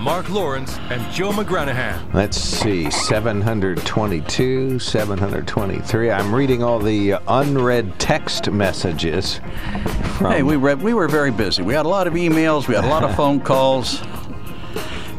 Mark Lawrence and Joe McGranahan. Let's see, 722, 723. I'm reading all the uh, unread text messages. From Hey, we read, we were very busy. We had a lot of emails. We had a lot of phone calls.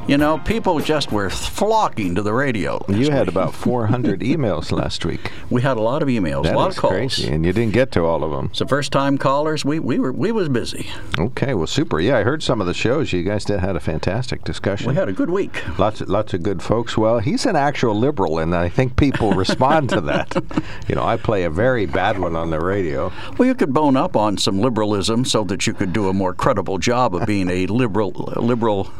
You know, people just were flocking to the radio. you had about 400 emails last week. We had a lot of emails, That a lot of calls. crazy, and you didn't get to all of them. So first time callers, we, we were we was busy. Okay, well, super. Yeah, I heard some of the shows. You guys did, had a fantastic discussion. We had a good week. Lots of, lots of good folks. Well, he's an actual liberal, and I think people respond to that. You know, I play a very bad one on the radio. Well, you could bone up on some liberalism so that you could do a more credible job of being a liberal liberal.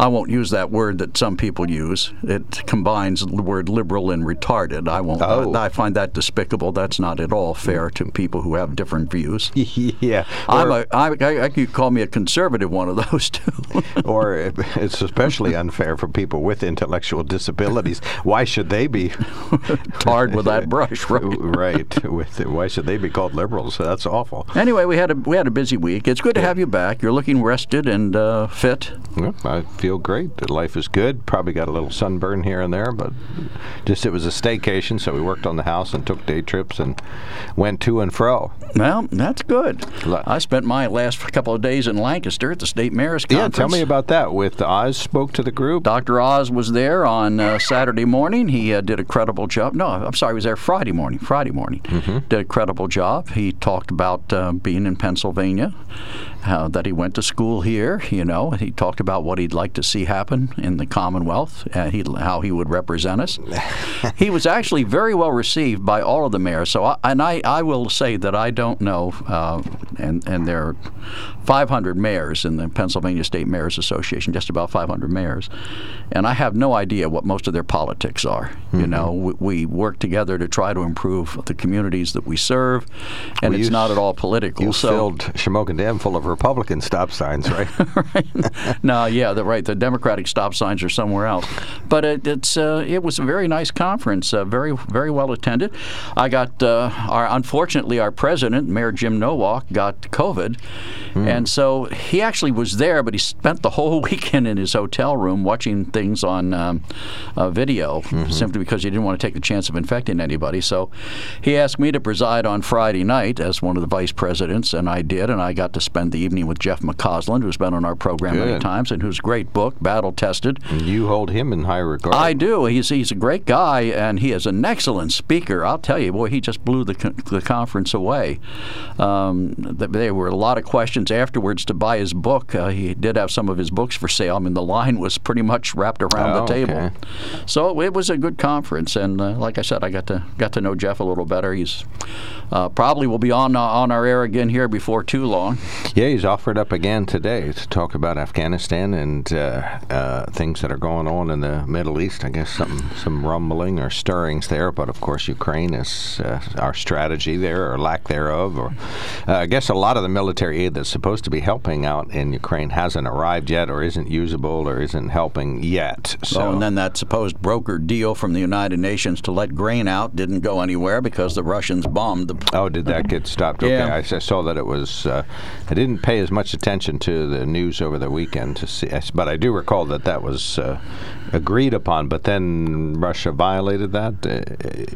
I won't use that word that some people use. It combines the word liberal and retarded. I won't. Oh. I find that despicable. That's not at all fair to people who have different views. yeah. I'm Or- a, I, I, I could call me a conservative one of those too. or it's especially unfair for people with intellectual disabilities. Why should they be Tarred with that brush, right? right? With why should they be called liberals? That's awful. Anyway, we had a we had a busy week. It's good to have you back. You're looking rested and uh, fit. Well, I feel great. The life is good. Probably got a little sunburn here and there, but just it was a staycation, so we worked on the house and took day trips and went to and fro. Well, that's good. I spent my last couple of days in Lancaster at the state mayor's Yeah, tell me about that. With Oz spoke to the group. Dr. Oz was there on uh, Saturday morning. He uh, did a credible job. No, I'm sorry, he was there Friday morning. Friday morning. Mm-hmm. Did a credible job. He talked about uh, being in Pennsylvania, uh, that he went to school here. You know, he talked about what he'd like to see happen in the Commonwealth, uh, he, how he would represent us. he was actually very well received by all of the mayors. So, I, and I, I will say that I don't know, uh, and and there are 500 mayors in the Pennsylvania State Mayors Association, just about 500 mayors, and I have no idea what most of their politics are. You Mm-hmm. know, we, we work together to try to improve the communities that we serve, and Well, it's not at all political. You so, filled Shamokin Dam full of Republican stop signs, right? no, yeah, the, right. The Democratic stop signs are somewhere else. But it, it's uh, it was a very nice conference, uh, very very well attended. I got uh, our unfortunately our president, Mayor Jim Nowak, got COVID, and so he actually was there, but he spent the whole weekend in his hotel room watching things on um, uh, video, simply because he didn't want to take the chance of infecting anybody. So he asked me to preside on Friday night as one of the vice presidents, and I did, and I got to spend the evening with Jeff McCausland, who's been on our program many times, and whose great book, Battle Tested. you hold him in high regard. I do. He's he's a great guy, and he is an excellent speaker. I'll tell you, boy, he just blew the the conference away. Um, th- there were a lot of questions afterwards to buy his book. Uh, he did have some of his books for sale. I mean, the line was pretty much wrapped around Oh, the table. okay. So it was a good conference, and uh, like I said, I got to got to know Jeff a little better. He's uh, probably will be on uh, on our air again here before too long. Yeah, he's offered up again today to talk about Afghanistan and uh, uh, things that are going on in the Middle East. I guess some some rumbling or stirrings there, but of course Ukraine is uh, our strategy there or lack thereof. Or uh, I guess a lot of the military aid that's supposed to be helping out in Ukraine hasn't arrived yet, or isn't usable, or isn't helping yet. So Oh, and then that supposed brokered deal from the United Nations to let grain out didn't go anywhere because the Russians bombed the Oh, did that get stopped? Okay, Yeah. I s- saw that it was. Uh, I didn't pay as much attention to the news over the weekend to see, but I do recall that that was uh, agreed upon. But then Russia violated that. Uh,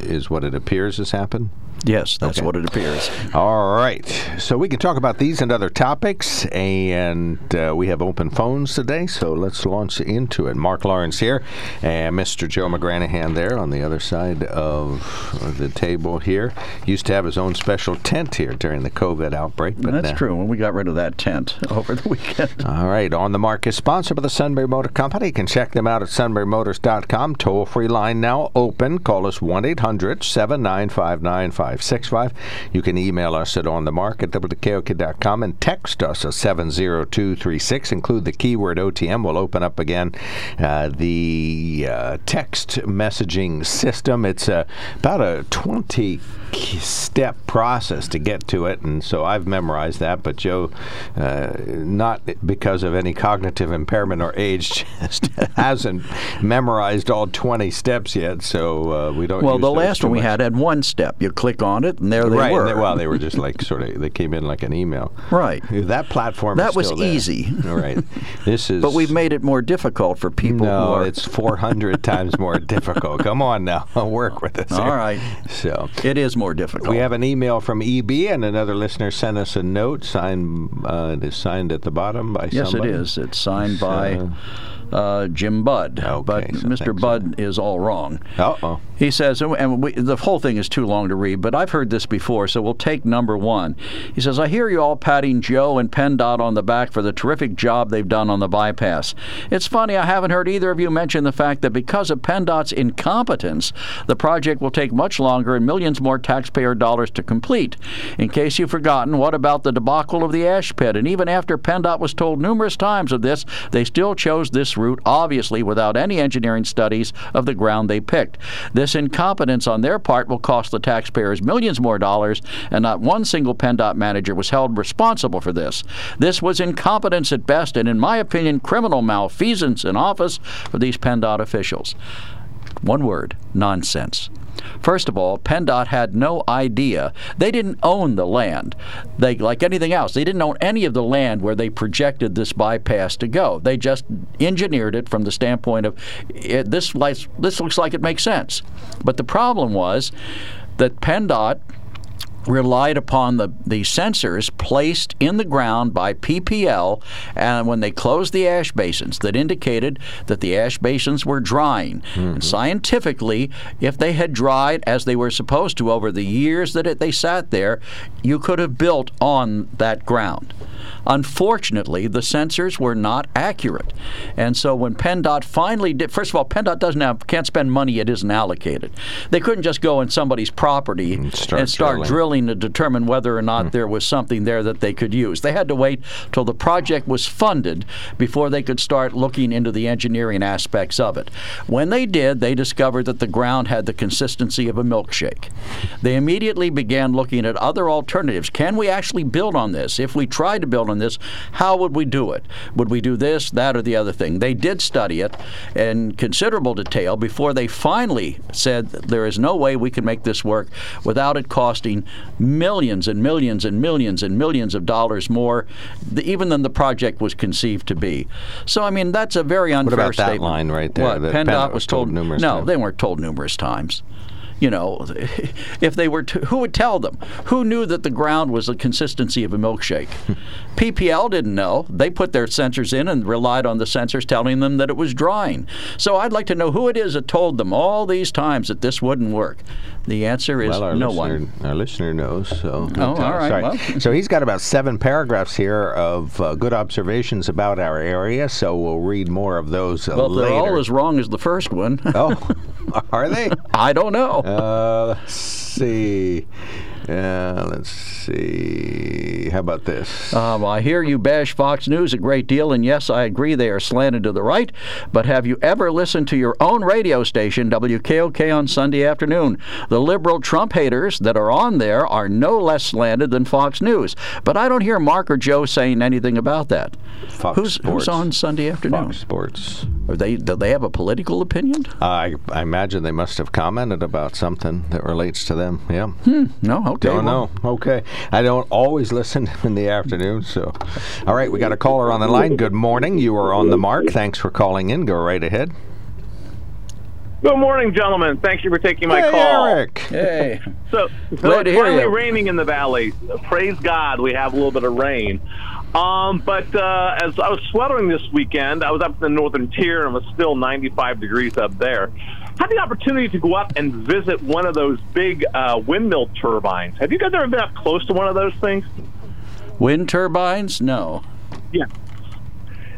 is what it appears has happened. Yes, that's Okay. what it appears. All right, so we can talk about these and other topics, and uh, we have open phones today. So let's launch into it. Mark Lawrence here, and Mr. Joe McGranahan there on the other side of the table here. Used to have his own special tent here during the COVID outbreak, but That's now- true. When we got rid of that tent over the weekend. All right, on the mark is sponsored by the Sunbury Motor Company. You can check them out at sunburymotors.com. Toll free line now open. Call us 1 800 795 9565. You can email us at onthemark at wkok.com and text us at 70236. Include the keyword OTM. We'll open up again uh, the uh, text messaging system. It's uh, about a 20 step process to get to it, and so I've memorized that. But Joe, uh, not because of any cognitive impairment or age, just hasn't memorized all 20 steps yet. So uh, we don't. Well, the last one we had had one step. You click on it, and there they right, were. they- well, they were just like sort of they came in like an email. Right. That platform. That was there. easy. All right. This is. but we've made it more difficult for people who No, are. it's 400 times more difficult. Come on now, work with us. All here. right. So It is more difficult. we have an email from EB, and another listener sent us a note signed. Uh, it is signed at the bottom by Yes, somebody. it is. It's signed by So- uh, Jim Budd. Okay, but so Mr. Budd is all wrong. Uh oh. He says, and we, the whole thing is too long to read, but I've heard this before, so we'll take number one. He says, I hear you all patting Joe and PennDOT on the back for the terrific job they've done on the bypass. It's funny, I haven't heard either of you mention the fact that because of PennDOT's incompetence, the project will take much longer and millions more taxpayer dollars to complete. In case you've forgotten, what about the debacle of the ash pit? And even after PennDOT was told numerous times of this, they still chose this route, obviously without any engineering studies of the ground they picked. This incompetence on their part will cost the taxpayers millions more dollars, and not one single PennDOT manager was held responsible for this. This was incompetence at best, and in my opinion, criminal malfeasance in office for these PennDOT officials. One word nonsense. First of all, PennDOT had no idea. They didn't own the land. They, like anything else, they didn't own any of the land where they projected this bypass to go. They just engineered it from the standpoint of this, this looks like it makes sense. But the problem was that PennDOT relied upon the, the sensors placed in the ground by PPL and when they closed the ash basins that indicated that the ash basins were drying. And mm-hmm. scientifically, if they had dried as they were supposed to over the years that it, they sat there, you could have built on that ground. Unfortunately, the sensors were not accurate. And so when PennDOT finally did, first of all, PennDOT doesn't have, can't spend money it isn't allocated. They couldn't just go on somebody's property mm, and start start, drilling. drilling to determine whether or not mm. there was something there that they could use. They had to wait till the project was funded before they could start looking into the engineering aspects of it. When they did, they discovered that the ground had the consistency of a milkshake. They immediately began looking at other alternatives. Can we actually build on this? If we tried to build on this, how would we do it? Would we do this, that, or the other thing? They did study it in considerable detail before they finally said there is no way we can make this work without it costing millions and millions and millions and millions of dollars more, even than the project was conceived to be. So, I mean, that's a very unfair what about that line right there, What, that PennDOT, was told told numerous No, times? they weren't told numerous times. You know, if they were, to, who would tell them? Who knew that the ground was the consistency of a milkshake? PPL didn't know. They put their sensors in and relied on the sensors telling them that it was drying. So I'd like to know who it is that told them all these times that this wouldn't work. The answer is Well, our no listener, one. our listener knows. So, Oh, all right, well. so he's got about seven paragraphs here of uh, good observations about our area. So we'll read more of those uh, Well, later. they're all as wrong as the first one. oh, are they? I don't know. Uh, let's see. Uh, let's see. How about this? Um, I hear you bash Fox News a great deal, and yes, I agree they are slanted to the right. But have you ever listened to your own radio station, WKOK, on Sunday afternoon? The liberal Trump haters that are on there are no less slanted than Fox News. But I don't hear Mark or Joe saying anything about that. Fox who's, Sports. who's on Sunday afternoon? Fox Sports. Are they, do they have a political opinion? I, I imagine they must have commented about something that relates to them. Yeah. Hmm. No? Okay. Don't well, know. Okay. I don't always listen in the afternoon, so. All right, we got a caller on the line. Good morning. You are on the mark. Thanks for calling in. Go right ahead. Good morning, gentlemen. Thank you for taking my hey, call. Eric. Hey. So, so Glad it's hear finally raining in the valley. Praise God, we have a little bit of rain. Um, but uh, as I was sweltering this weekend, I was up in the northern tier and it was still 95 degrees up there. Had the opportunity to go up and visit one of those big uh, windmill turbines. Have you guys ever been up close to one of those things? Wind turbines? No. Yeah.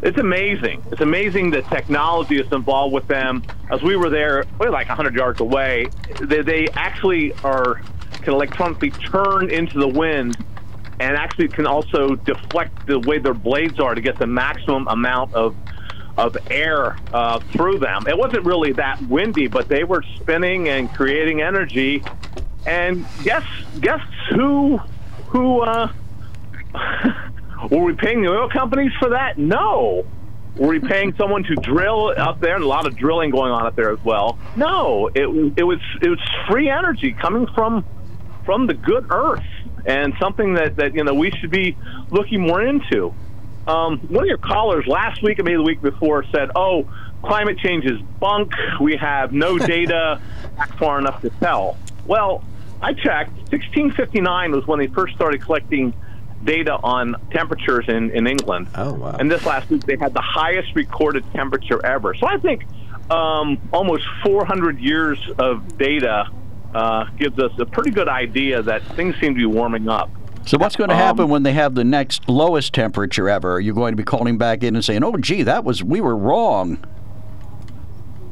it's amazing. It's amazing the technology that's involved with them. As we were there, we're like 100 yards away. They, they actually are can electronically turn into the wind and actually can also deflect the way their blades are to get the maximum amount of of air uh, through them. It wasn't really that windy, but they were spinning and creating energy. And guess guess who who uh, were we paying the oil companies for that? No. Were we paying someone to drill up there? And a lot of drilling going on up there as well. No, it it was it was free energy coming from from the good earth and something that, that you know we should be looking more into. Um, one of your callers last week and maybe the week before said, "Oh, climate change is bunk. We have no data back far enough to tell." Well, I checked. 1659 was when they first started collecting data on temperatures in, in England. Oh, wow. And this last week they had the highest recorded temperature ever. So I think um, almost 400 years of data uh, gives us a pretty good idea that things seem to be warming up. So what's going to happen um, when they have the next lowest temperature ever? Are you going to be calling back in and saying, "Oh, gee, that was we were wrong"?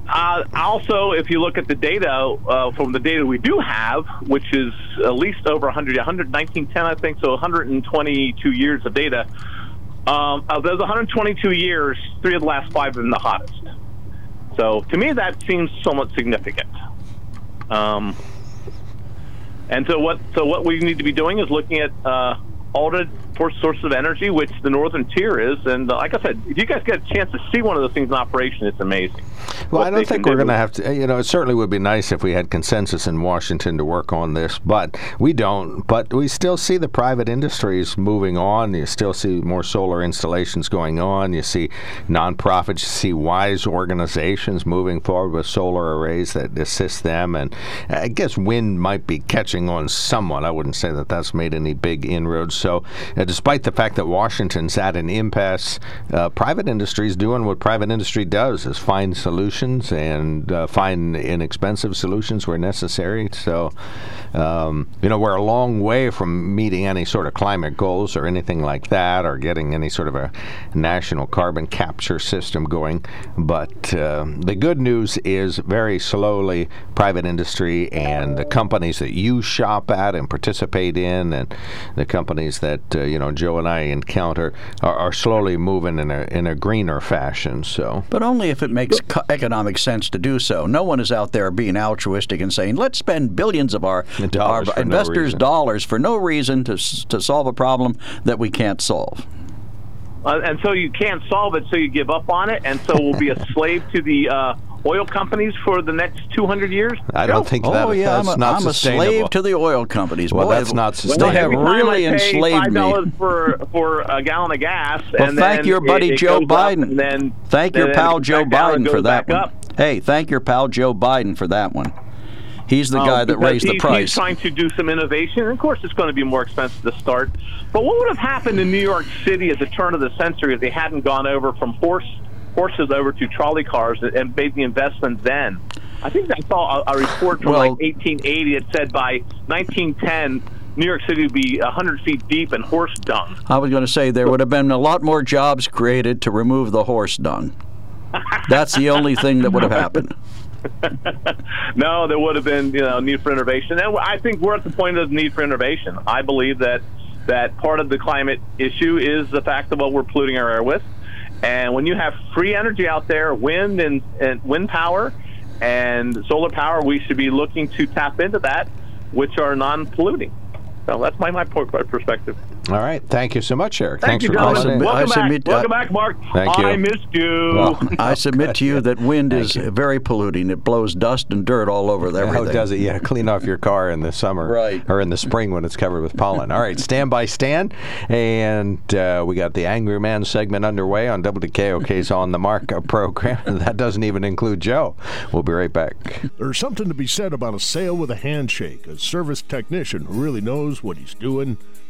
Uh, also, if you look at the data uh, from the data we do have, which is at least over 100, 11910, I think, so 122 years of data. Um, of those 122 years, three of the last five have been the hottest. So to me, that seems somewhat significant. Um, and so what so what we need to be doing is looking at uh, alternate sources of energy, which the northern tier is. And uh, like I said, if you guys get a chance to see one of those things in operation, it's amazing. Well, I don't think we're going to have to. You know, it certainly would be nice if we had consensus in Washington to work on this, but we don't. But we still see the private industries moving on. You still see more solar installations going on. You see nonprofits. You see wise organizations moving forward with solar arrays that assist them. And I guess wind might be catching on somewhat. I wouldn't say that that's made any big inroads. So, uh, despite the fact that Washington's at an impasse, uh, private industry is doing what private industry does: is find solutions and uh, find inexpensive solutions where necessary. So, um, you know, we're a long way from meeting any sort of climate goals or anything like that, or getting any sort of a national carbon capture system going. But uh, the good news is very slowly, private industry and the companies that you shop at and participate in, and the companies that uh, you know Joe and I encounter, are, are slowly moving in a in a greener fashion. So, but only if it makes co- economic sense to do so. No one is out there being altruistic and saying, "Let's spend billions of our, our investors' no dollars for no reason to to solve a problem that we can't solve." Uh, and so you can't solve it, so you give up on it, and so we'll be a slave to the uh, oil companies for the next 200 years? I don't think that, oh, yeah, that's I'm a, not I'm a slave to the oil companies. Well, Boy, that's not sustainable. They have really enslaved $5 me. for, for a gallon of gas. Well, and thank your buddy it, it Joe Biden. then, thank your pal Joe Biden for that one. Up. Hey, thank your pal Joe Biden for that one. He's the oh, guy that raised the price. He's trying to do some innovation. And of course, it's going to be more expensive to start. But what would have happened in New York City at the turn of the century if they hadn't gone over from horse horses over to trolley cars and made the investment then? I think I saw a, a report from well, like 1880 that said by 1910 New York City would be 100 feet deep in horse dung. I was going to say there would have been a lot more jobs created to remove the horse dung. That's the only thing that would have happened. no, there would have been you know need for innovation, and I think we're at the point of the need for innovation. I believe that that part of the climate issue is the fact of what we're polluting our air with, and when you have free energy out there, wind and, and wind power and solar power, we should be looking to tap into that, which are non-polluting. So that's my my perspective. All right. Thank you so much, Eric. Thank Thanks you, for calling in. Welcome, I back. submit, uh, back, Mark. Thank you. I missed you. Well, I submit to you that wind is very polluting. It blows dust and dirt all over everything. How does it? Yeah, clean off your car in the summer, right, or in the spring when it's covered with pollen. All right, stand by Stan, and uh, we got the Angry Man segment underway on WKOK's On the Mark program. that doesn't even include Joe. We'll be right back. There's something to be said about a sale with a handshake. A service technician who really knows what he's doing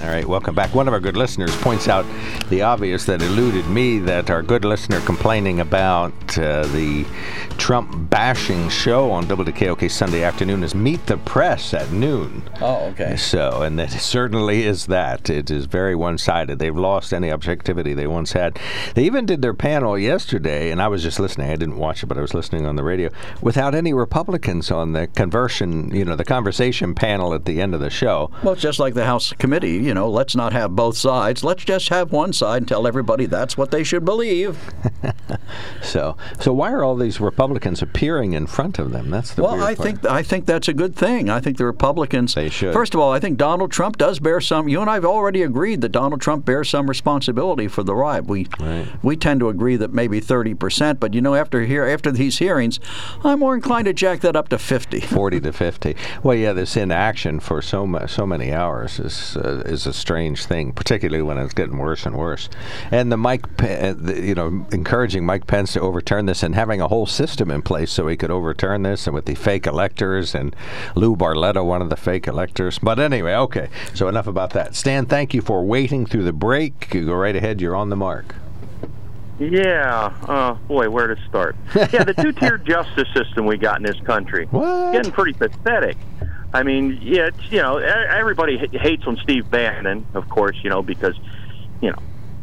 All right, welcome back. One of our good listeners points out the obvious that eluded me that our good listener complaining about uh, the Trump bashing show on WKOK Sunday afternoon is Meet the Press at noon. Oh, okay. So, and it certainly is that. It is very one sided. They've lost any objectivity they once had. They even did their panel yesterday, and I was just listening. I didn't watch it, but I was listening on the radio without any Republicans on the conversion, you know, the conversation panel at the end of the show. Well, just like the House committee. You know, let's not have both sides. Let's just have one side and tell everybody that's what they should believe. So, so why are all these Republicans appearing in front of them? That's the Well, I part. think I think that's a good thing. I think the Republicans. They should. First of all, I think Donald Trump does bear some. You and I have already agreed that Donald Trump bears some responsibility for the riot. We Right. we tend to agree that maybe thirty percent, but you know, after here after these hearings, I'm more inclined to jack that up to fifty. 40 to 50. Well, yeah, this inaction for so mu- so many hours is uh, is a strange thing, particularly when it's getting worse and worse. And the Mike, Pe- uh, the, you know, encouraging Mike Pence to overturn this and having a whole system in place so he could overturn this, and with the fake electors and Lou Barletta, one of the fake electors. But anyway, okay. So enough about that. Stan, thank you for waiting through the break. You go right ahead. You're on the mark. Yeah. Uh, boy, where to start? Yeah, the two-tier justice system we got in this country. What? Getting pretty pathetic. I mean, yeah, you know, everybody hates on Steve Bannon, of course, you know, because, you know,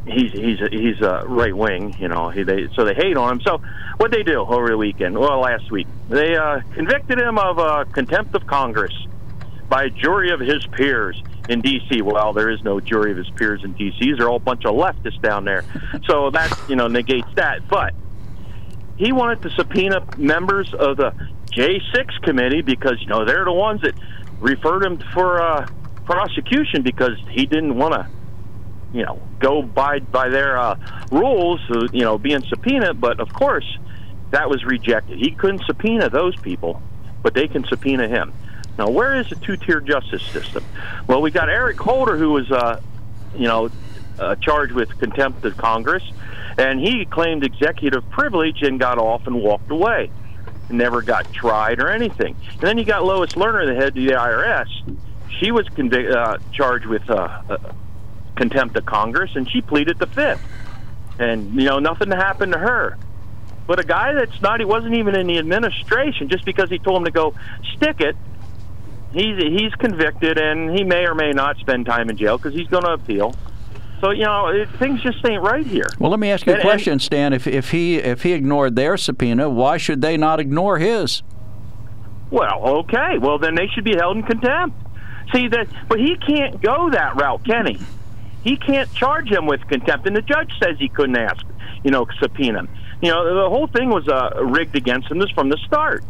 he's he's he's a right wing, you know, he, they so they hate on him. So what they do over the weekend? Well, last week they uh, convicted him of uh, contempt of Congress by a jury of his peers in D.C. Well, there is no jury of his peers in D.C. They're all a bunch of leftists down there. So that, you know, negates that. But he wanted to subpoena members of the J6 committee because, you know, they're the ones that referred him for uh, prosecution because he didn't want to, you know, go by by their uh, rules, uh, you know, being subpoenaed. But of course, that was rejected. He couldn't subpoena those people, but they can subpoena him. Now, where is the two-tier justice system? Well, we got Eric Holder, who was, uh, you know, uh, charged with contempt of Congress, and he claimed executive privilege and got off and walked away. Never got tried or anything. And then you got Lois Lerner, the head of the IRS. She was convic- uh, charged with uh, uh, contempt of Congress, and she pleaded the fifth. And you know, nothing happened to her. But a guy that's not, he wasn't even in the administration, just because he told him to go stick it, he's he's convicted, and he may or may not spend time in jail because he's going to appeal. So you know, it, things just ain't right here. Well, let me ask you a And- and- question, Stan. If if he if he ignored their subpoena, why should they not ignore his? Well, okay. Well, then they should be held in contempt. See that, but he can't go that route, can he? He can't charge him with contempt, and the judge says he couldn't ask, you know, subpoena him. You know, the whole thing was uh, rigged against him This from the start.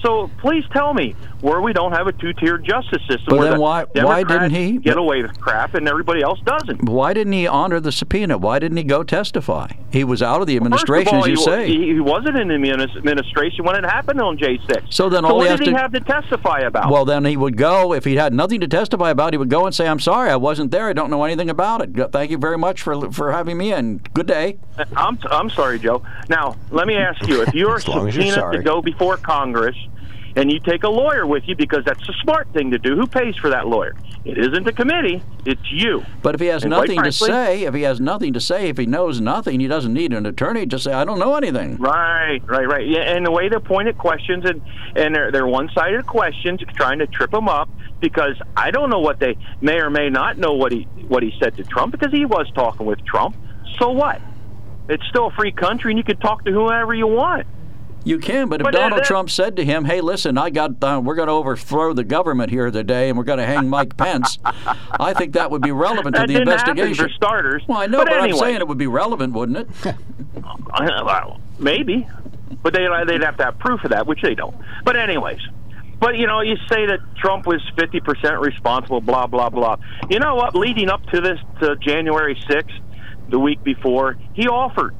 So please tell me where we don't have a two-tier justice system. But where then the why- why didn't he- get away with crap and everybody else doesn't? Why didn't he honor the subpoena? Why didn't he go testify? He was out of the First of administration, all, as you he, say. he, he wasn't in the administration when it happened on J6. So then so all what he has did he to- have to testify about? well, then he would go if he had nothing to testify about. He would go and say, "I'm sorry, I wasn't there. I don't know anything about it. Thank you very much for for having me in. Good day." Uh, I'm I'm sorry, Joe. Now let me ask you: If you're As long subpoenaed to go before Congress, and you take a lawyer with you because that's the smart thing to do, who pays for that lawyer? It isn't the committee; it's you. But if he has And nothing to say, if he has nothing to say, if he knows nothing, he doesn't need an attorney. Just say, "I don't know anything." Right, right, right. Yeah, and the way they pointed questions and and they're they're one-sided questions, trying to trip him up because I don't know what they may or may not know what he what he said to Trump because he was talking with Trump. So what? It's still a free country, and you can talk to whoever you want. You can, but if But Donald that- Trump said to him, "Hey, listen, I got uh, we're going to overthrow the government here today, and we're going to hang Mike Pence," I think that would be relevant to the didn't investigation. for starters. Well, I know, but, but, anyway, I'm saying it would be relevant, wouldn't it? Uh, well, maybe, but they they'd have to have proof of that, which they don't. But anyways, but you know, you say that Trump was fifty percent responsible, blah blah blah. You know what? Leading up to this to January sixth, the week before, he offered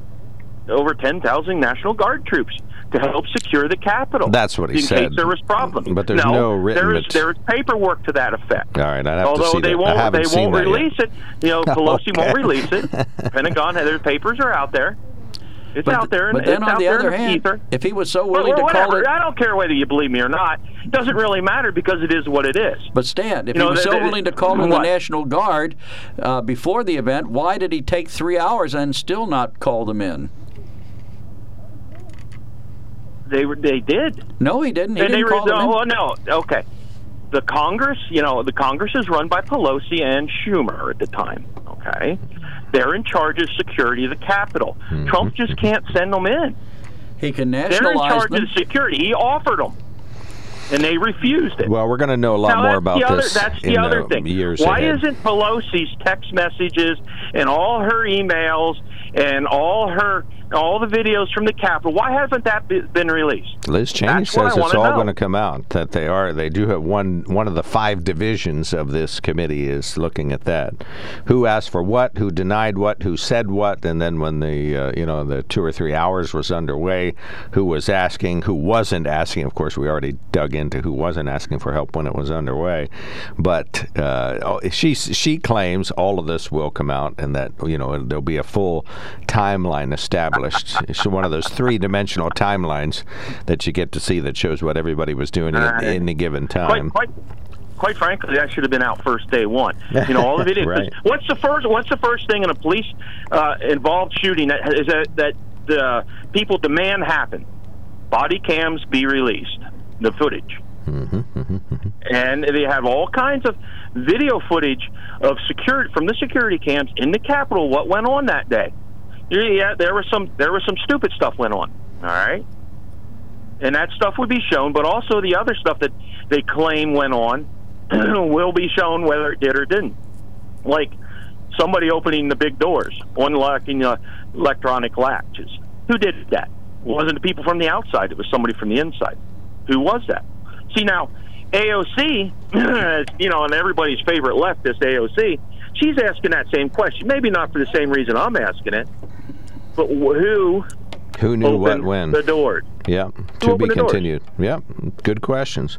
over ten thousand National Guard troops to help secure the capital. That's what he in said. case there was problems. But there's no written There's mat- there's paperwork to that effect. All right, I'd have Although to see they that. I won't, haven't they seen won't that yet. release it. You know, Pelosi Okay. won't release it. Pentagon, their papers are out there. It's But, out there. but and then it's on out the other hand, ether. if he was so Well, willing to call it, I don't care whether you believe me or not. It doesn't really matter because it is what it is. but Stan, if You know, he was the- so the- willing to call in the? National Guard uh, before the event, why did he take three hours and still not call them in? They were- they did. No, he didn't. He And they didn't were, call them in. no, no, okay. The Congress, you know, the Congress is run by Pelosi and Schumer at the time. Okay, they're in charge of security of the Capitol. Mm-hmm. Trump just can't send them in. He can They're in charge them. of security. He offered them, and they refused it. Well, we're going to know a lot Now, more about the other, this That's in the other the thing. years Why ahead. isn't Pelosi's text messages and all her emails and all her all the videos from the Capitol? Why hasn't that been released? Liz Cheney That's says it's all know. going to come out. That they are. They do have one. One of the five divisions of this committee is looking at that. Who asked for what? Who denied what? Who said what? And then when the uh, you know the two or three hours was underway, who was asking? Who wasn't asking? Of course, we already dug into who wasn't asking for help when it was underway. But uh, oh, she she claims all of this will come out, and that you know there'll be a full timeline established. It's one of those three-dimensional timelines that you get to see that shows what everybody was doing at any given time. quite, quite frankly, that should have been out first day one. You know, all of it is. Right. What's the first? What's the first thing in a police uh, involved shooting that is that that the people demand happen? Body cams be released. The footage. and they have all kinds of video footage of security from the security cams in the Capitol. What went on that day? Yeah, there was some there was some stupid stuff went on. All right, and that stuff would be shown, but also the other stuff that they claim went on will be shown whether it did or didn't. Like somebody opening the big doors, unlocking uh, electronic latches. Who did that? It wasn't the people from the outside. It was somebody from the inside. Who was that? See now, AOC, you know, and everybody's favorite leftist, AOC, she's asking that same question. Maybe not for the same reason I'm asking it, but who Who knew what when? the door? Yeah, Who to be opened doors? continued. Yeah, good questions.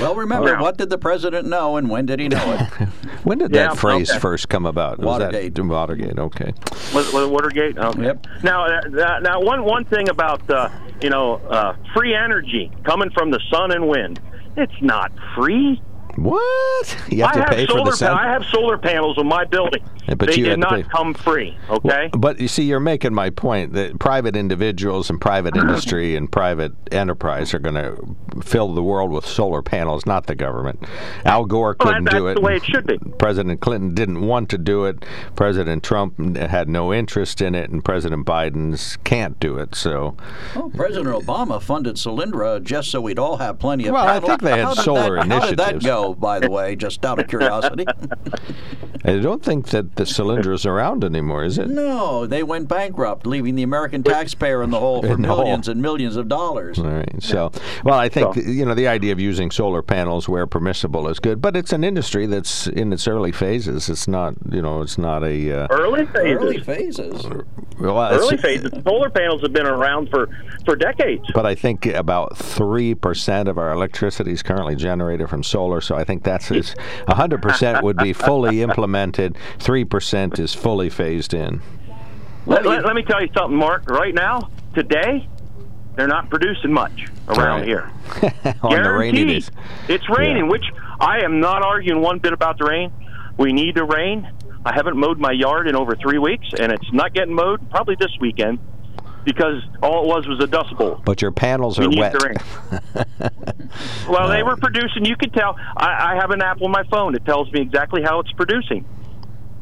Well, remember, Now- what did the president know and when did he know it? When did Yeah, that phrase okay. first come about? Was that- Watergate. Watergate. Okay. Was, was it Watergate? Okay. Yep. Now, uh, now, now, one one thing about uh, you know uh, free energy coming from the sun and wind, it's not free. What? You have I to have pay for solar. the sun. I have solar panels on my building. Yeah, but they you did not come free. Okay. But you see, you're making my point that private individuals and private industry and private enterprise are going to fill the world with solar panels, not the government. Al Gore couldn't that's do it. That's the way it should be. President Clinton didn't want to do it. President Trump had no interest in it, and President Biden's can't do it. So, Oh, President Obama funded Solyndra just so we'd all have plenty of Well, I think they had solar that, How did that go, by the way, just out of curiosity? I don't think that the Solyndra is around anymore, is it? no, they went bankrupt, leaving the American taxpayer in the hole for In the hole. millions and millions of dollars. All right. So, well, I think So- you know the idea of using solar panels where permissible is good, but it's an industry that's in its early phases. It's not, you know, it's not a. Uh, Early phases. Early phases. well, Early phases. Solar panels have been around for for decades. But I think about three percent of our electricity is currently generated from solar. So I think that's is hundred percent would be fully implemented. Three percent is fully phased in. Let, let, let me tell you something, Mark. Right now, today, they're not producing much around Right. here. On the rainy days. It's raining, Yeah. which I am not arguing one bit about the rain. We need the rain. I haven't mowed my yard in over three weeks, and it's not getting mowed probably this weekend because all it was was a dust bowl. But your panels We are need wet. the rain. well, they were producing. You could tell. I, I have an app on my phone. It tells me exactly how it's producing,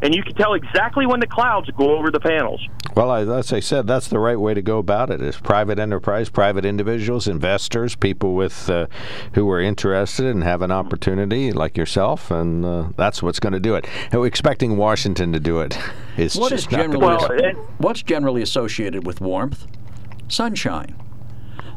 and you can tell exactly when the clouds go over the panels. Well, as I said, that's the right way to go about it. Is private enterprise, private individuals, investors, people with uh, who are interested and have an opportunity, like yourself, and uh, that's what's going to do it. And we're expecting Washington to do it. Is What is just not generally gonna Well, it. it- what's generally associated with warmth? Sunshine.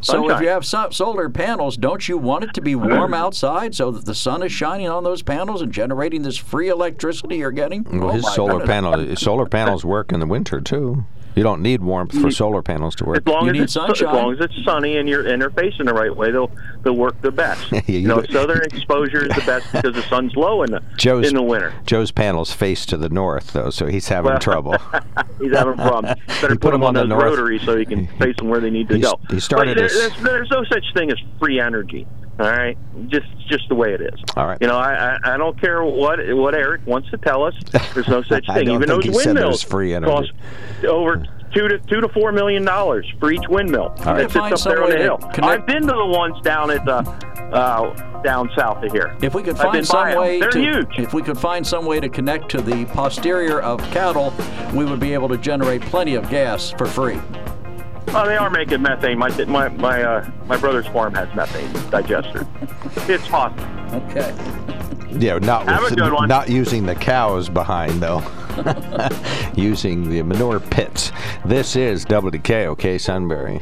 So if you have so- solar panels, don't you want it to be warm outside so that the sun is shining on those panels and generating this free electricity you're getting? Well, Oh, his solar goodness. panel solar panels work in the winter too. You don't need warmth for mm. solar panels to work. As long You as need it's as long as it's sunny and you're and they're facing the right way, they'll they'll work the best. Yeah, you you know, southern exposure is the best because the sun's low in the Joe's in the winter. Joe's panels face to the north though, so he's having Well, trouble. He's having problems. Better put, put him him on, on the those north. rotaries so he can face them where they need to He's- go. he started But there, there's, there's no such thing as free energy. All right, just just the way it is. All right. You know, I I, I don't care what what Eric wants to tell us. There's no such I thing. don't Even think those he windmills there's free energy. cost over two to two to four million dollars for each windmill right. that Find sits up there some on the hill. connect- I've been to the ones down at the uh, down south of here. If we could find some by 'em. way They're to, huge. if we could find some way to connect to the posterior of cattle, we would be able to generate plenty of gas for free. Oh, they are making methane. My my my uh, my brother's farm has methane digester. It's awesome. Okay. yeah, not Have with, a good one. not using the cows behind though. using the manure pits. This is WKOK Sunbury.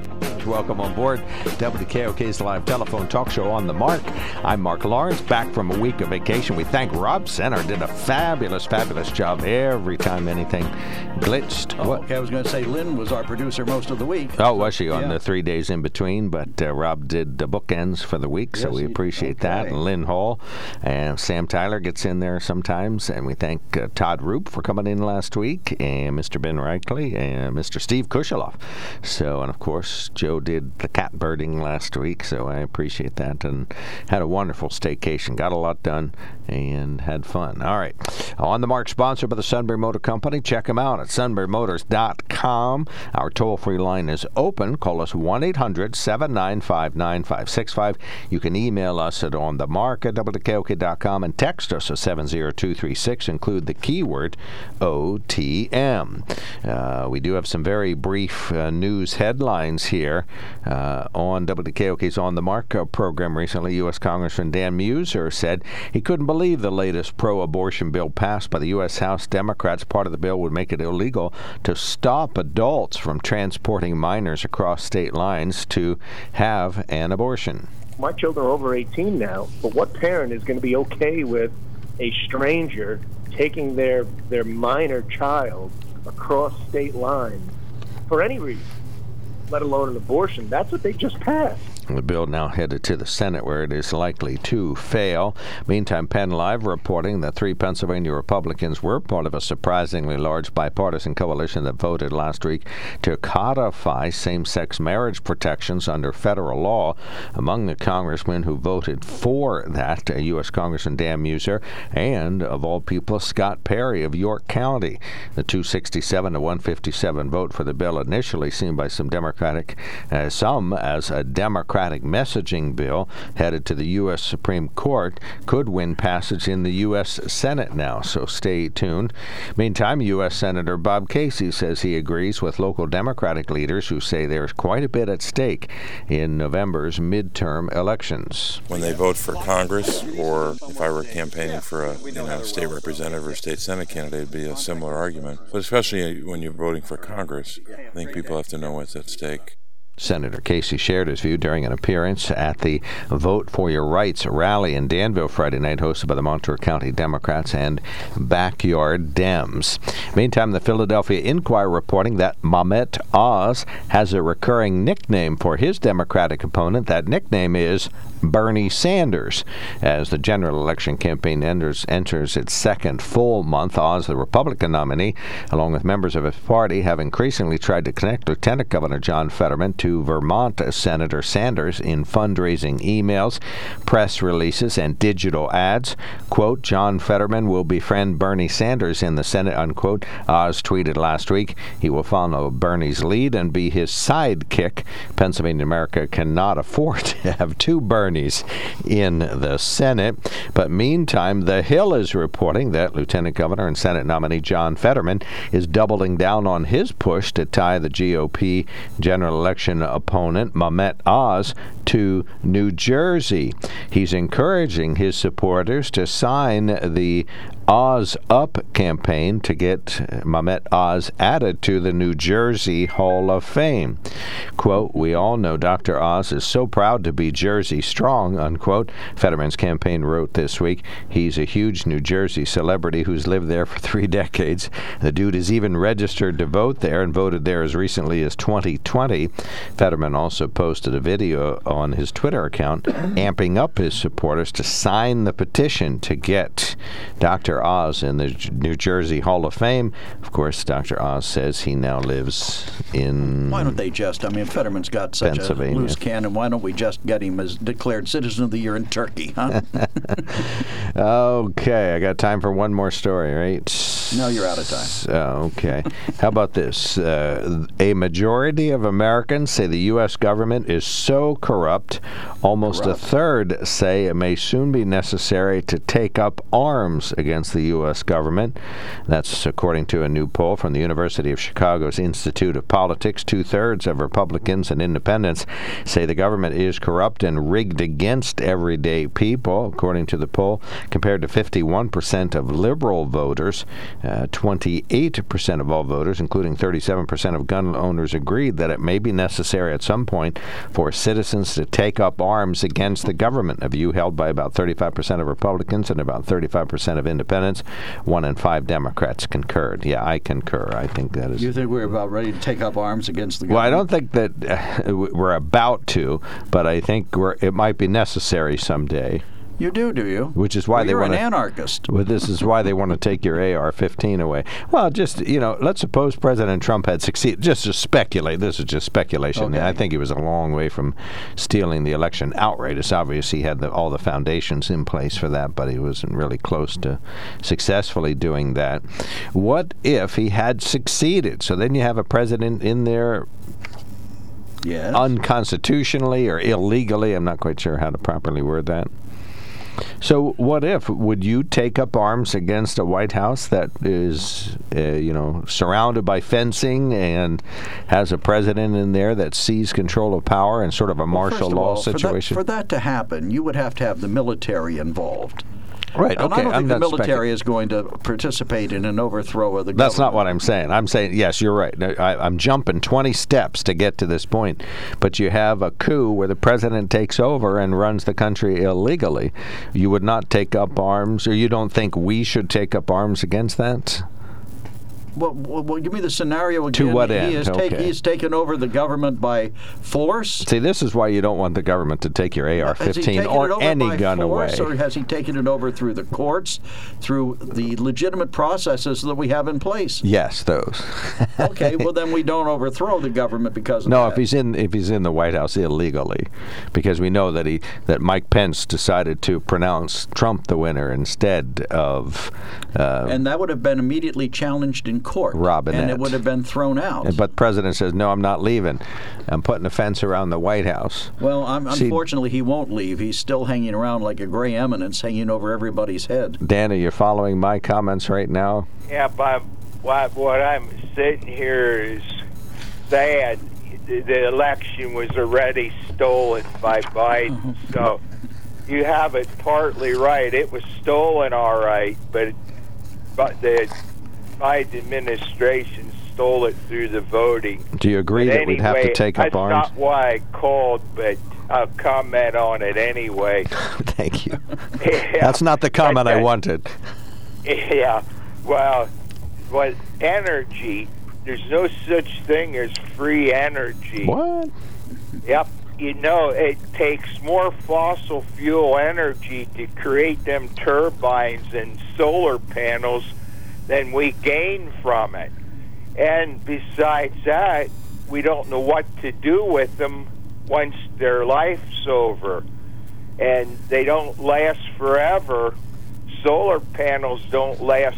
Welcome on board WKOK's live telephone talk show on the mark. I'm Mark Lawrence, back from a week of vacation. We thank Rob Center, did a fabulous, fabulous job every time anything glitched. Oh, What? okay, I was going to say Lynn was our producer most of the week. Oh, was she on Yeah. the three days in between? But uh, Rob did the bookends for the week, so we appreciate that. And Lynn Hall and Sam Tyler gets in there sometimes, and we thank uh, Todd Roop for coming in last week, and Mr. Ben Reichley, and Mr. Steve Kusheloff. So, and of course, Joe did the cat birding last week, so I appreciate that, and had a wonderful staycation. Got a lot done and had fun. All right, on the mark, sponsored by the Sunbury Motor Company. Check them out at sunburymotors.com. Our toll-free line is open. Call us 1-800-795-9565. You can email us at on the mark at wkok.com and text us at 70236. Include the keyword OTM. Uh, we do have some very brief uh, news headlines here uh, on WKOK's On the Mark uh, program recently. U.S. Congressman Dan Meuser said he couldn't believe the latest pro-abortion bill passed by the U.S. House Democrats. Part of the bill would make it illegal to stop adults from transporting minors across state lines to have an abortion. my children are over 18 now, but what parent is going to be okay with a stranger taking their their minor child across state lines for any reason, let alone an abortion? That's what they just passed. The bill now headed to the Senate, where it is likely to fail. Meantime, Penn Live reporting that three Pennsylvania Republicans were part of a surprisingly large bipartisan coalition that voted last week to codify same sex marriage protections under federal law. Among the congressmen who voted for that, U.S. Congressman Dan Meuser and, of all people, Scott Perry of York County. The 267 to 157 vote for the bill, initially seen by some Democratic, uh, some as a Democratic messaging bill headed to the U.S. Supreme Court, could win passage in the U.S. Senate now. So stay tuned. Meantime, U.S. Senator Bob Casey says he agrees with local Democratic leaders who say there's quite a bit at stake in November's midterm elections. when they vote for Congress, or if I were campaigning for a you know state representative or state senate candidate, it'd be a similar argument. But especially when you're voting for Congress, I think people have to know what's at stake. Senator Casey shared his view during an appearance at the Vote for Your Rights rally in Danville Friday night, hosted by the Montour County Democrats and Backyard Dems. Meantime, the Philadelphia Inquirer reporting that Mehmet Oz has a recurring nickname for his Democratic opponent. That nickname is Bernie Sanders. As the general election campaign enters, enters its second full month, Oz, the Republican nominee, along with members of his party, have increasingly tried to connect Lieutenant Governor John Fetterman to Vermont Senator Sanders in fundraising emails, press releases, and digital ads. Quote, John Fetterman will befriend Bernie Sanders in the Senate, unquote. Oz tweeted last week he will follow Bernie's lead and be his sidekick. Pennsylvania America cannot afford to have two Bernies in the Senate. But meantime, The Hill is reporting that Lieutenant Governor and Senate nominee John Fetterman is doubling down on his push to tie the GOP general election opponent, Mehmet Oz, to New Jersey. He's encouraging his supporters to sign the Oz Up campaign to get Mehmet Oz added to the New Jersey Hall of Fame. Quote, We all know Dr. Oz is so proud to be Jersey strong, unquote. Fetterman's campaign wrote this week. He's a huge New Jersey celebrity who's lived there for three decades. The dude is even registered to vote there and voted there as recently as 2020. Fetterman also posted a video on his Twitter account amping up his supporters to sign the petition to get Dr. Oz in the New Jersey Hall of Fame. Of course, Dr. Oz says he now lives in. Why don't they just? I mean, Fetterman's got such a loose cannon. Why don't we just get him as declared citizen of the year in Turkey, huh? okay, I got time for one more story, right? No, you're out of time. Uh, okay. How about this? Uh, a majority of Americans say the U.S. government is so corrupt, almost corrupt. a third say it may soon be necessary to take up arms against the U.S. government. That's according to a new poll from the University of Chicago's Institute of Politics. Two thirds of Republicans and independents say the government is corrupt and rigged against everyday people, according to the poll, compared to 51% of liberal voters. Uh, 28% of all voters, including 37% of gun owners, agreed that it may be necessary at some point for citizens to take up arms against the government. A view held by about 35% of Republicans and about 35% of independents. One in five Democrats concurred. Yeah, I concur. I think that is. You think we're about ready to take up arms against the government? Well, I don't think that uh, we're about to, but I think it might be necessary someday. You do, do you? Which is why well, they want an anarchist. Well, this is why they want to take your AR-15 away. Well, just you know, let's suppose President Trump had succeeded. Just to speculate. This is just speculation. Okay. I think he was a long way from stealing the election outright. It's obvious he had the, all the foundations in place for that, but he wasn't really close to successfully doing that. What if he had succeeded? So then you have a president in there Yes. unconstitutionally or illegally. I'm not quite sure how to properly word that. So, what if would you take up arms against a White House that is, uh, you know, surrounded by fencing and has a president in there that sees control of power and sort of a well, martial law all, situation? For that, for that to happen, you would have to have the military involved. Right. And okay. I don't I'm think the military is going to participate in an overthrow of the. That's government. not what I'm saying. I'm saying yes, you're right. I, am jumping 20 steps to get to this point, but you have a coup where the president takes over and runs the country illegally. You would not take up arms, or you don't think we should take up arms against that? Well, well, give me the scenario again. To what he end? Take, Okay. he's taken over the government by force. See, this is why you don't want the government to take your AR-15 taken it or any gun force, away. Or has he taken it over through the courts, through the legitimate processes that we have in place? Yes, those. okay, well then we don't overthrow the government because of No, that. if he's in if he's in the White House illegally, because we know that he that Mike Pence decided to pronounce Trump the winner instead of uh, and that would have been immediately challenged in court. Robinette. And it would have been thrown out. But the president says, "No, I'm not leaving. I'm putting a fence around the White House." well, I'm, See- unfortunately, he won't leave. He's still hanging around like a gray eminence, hanging over everybody's head. Dana, you're following my comments right now. Yeah, but what what I'm sitting here is sad. The, the election was already stolen by Biden, so you have it partly right. It was stolen, all right, but but the Biden administration stole it through the voting. Do you agree But that we'd have to take up arms? that's not why I called, but I'll comment on it anyway. Thank you. Yeah. That's not the comment I wanted. Yeah, well, what energy? There's no such thing as free energy. What? Yep. You know, it takes more fossil fuel energy to create them turbines and solar panels than we gain from it. And besides that, we don't know what to do with them once their life's over. And they don't last forever. Solar panels don't last,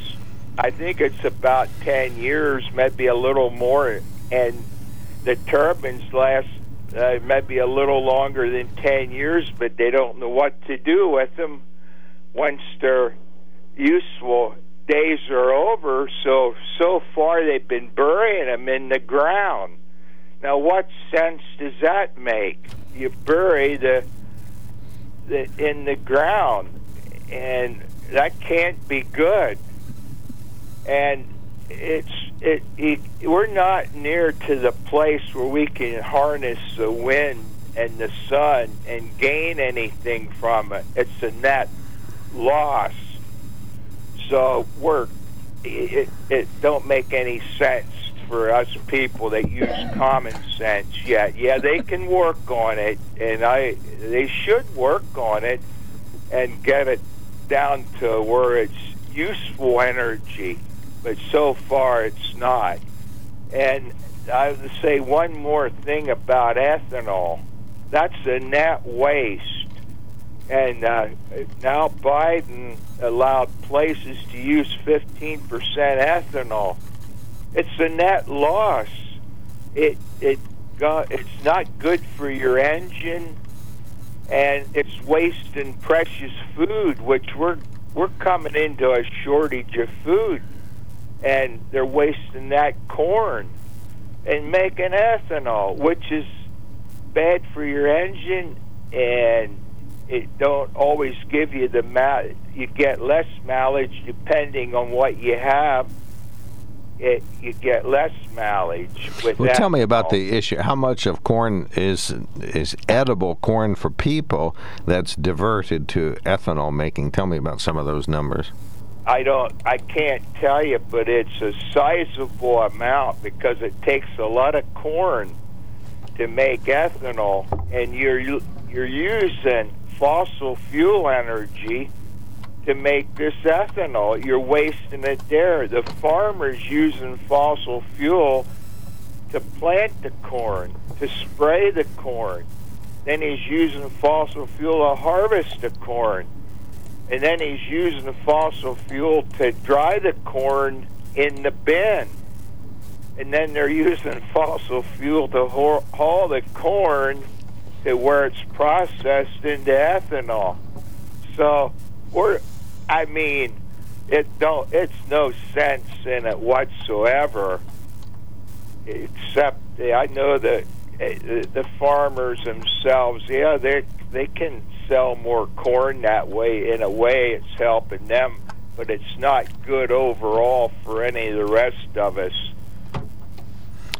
I think it's about 10 years, maybe a little more. And the turbines last uh, maybe a little longer than 10 years, but they don't know what to do with them once their useful days are over. So, so far they've been burying them in the ground. Now, what sense does that make? You bury the, the in the ground, and that can't be good. And it's it, it, we're not near to the place where we can harness the wind and the sun and gain anything from it. It's a net loss. So we're it, it don't make any sense for us people that use common sense yet. Yeah, they can work on it, and I they should work on it and get it down to where it's useful energy. But so far, it's not. And I would say one more thing about ethanol. That's a net waste. And uh, now Biden allowed places to use 15% ethanol. It's a net loss. It it got, it's not good for your engine, and it's wasting precious food, which we're we're coming into a shortage of food, and they're wasting that corn and making ethanol, which is bad for your engine and it don't always give you the ma- you get less mileage depending on what you have. It you get less mileage with well tell me about the issue. How much of corn is is edible corn for people that's diverted to ethanol making? Tell me about some of those numbers. I don't I can't tell you but it's a sizable amount because it takes a lot of corn to make ethanol and you're you're using fossil fuel energy to make this ethanol. You're wasting it there. The farmer's using fossil fuel to plant the corn, to spray the corn. Then he's using fossil fuel to harvest the corn. And then he's using the fossil fuel to dry the corn in the bin. And then they're using fossil fuel to haul the corn to where it's processed into ethanol. So we're, I mean, it don't. It's no sense in it whatsoever. Except I know that eh, the farmers themselves, yeah, they they can sell more corn that way. In a way, it's helping them, but it's not good overall for any of the rest of us.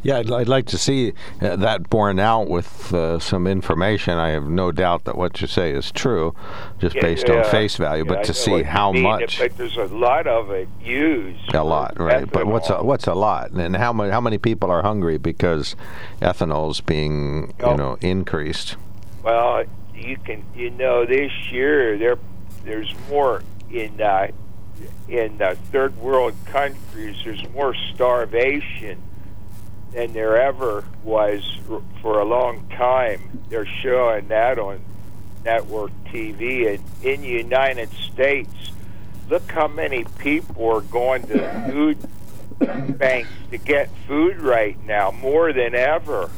Yeah, I'd, I'd like to see uh, that borne out with uh, some information. I have no doubt that what you say is true, just Yeah, based yeah. on face value. Yeah, but to see how much, But there's a lot of it used. a lot, right? But what's a, what's a lot, and how many how many people are hungry because ethanol's being Oh. you know increased? Well, you can, you know, this year there, there's more in uh, in uh, third world countries. There's more starvation than there ever was for a long time. They're showing that on network TV, and in the United States, look how many people are going to food banks to get food right now, more than ever.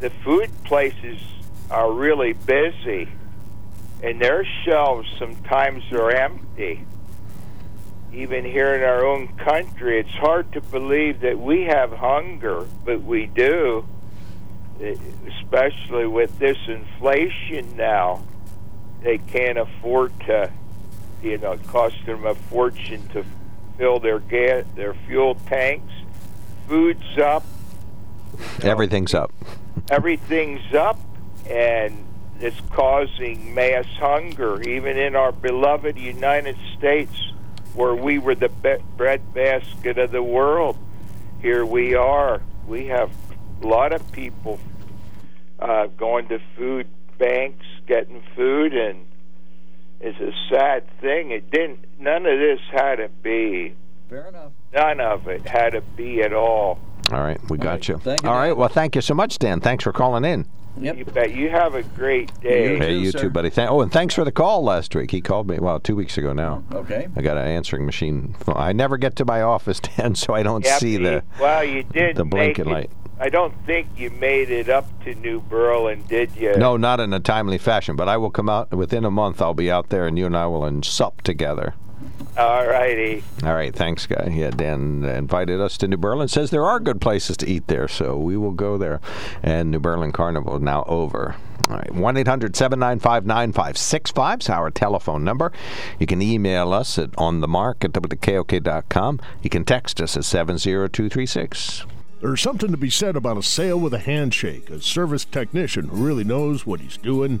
The food places are really busy, and their shelves sometimes are empty. Even here in our own country, it's hard to believe that we have hunger, but we do, especially with this inflation now. They can't afford to, you know, it costs them a fortune to fill their gas, their fuel tanks. Food's up, Everything's up. everything's up and it's causing mass hunger even in our beloved United States where we were the be- breadbasket of the world here we are we have a lot of people uh, going to food banks getting food and it's a sad thing it didn't none of this had to be Fair enough. none of it had to be at all All right, we got you. Thank you, All Dan. right, well, thank you so much, Dan. Thanks for calling in. Yep. You bet. You have a great day. Hey, too, you sir. too, buddy. Thank- oh, and thanks for the call last week. He called me, well, two weeks ago now. Okay. I got an answering machine. phone. I never get to my office, Dan, so I don't Yeah, see the. well, you did the make blinking it- light. I don't think you made it up to New Berlin, did you? No, not in a timely fashion, but I will come out within a month. I'll be out there, and you and I will and sup together. All righty. All right, thanks, guy. Yeah, Dan uh, invited us to New Berlin. Says there are good places to eat there, so we will go there. And New Berlin Carnival now over. All right, 1 800 795 9565 is our telephone number. You can email us at onthemark at wkok.com. You can text us at 70236. There's something to be said about a sale with a handshake, a service technician who really knows what he's doing.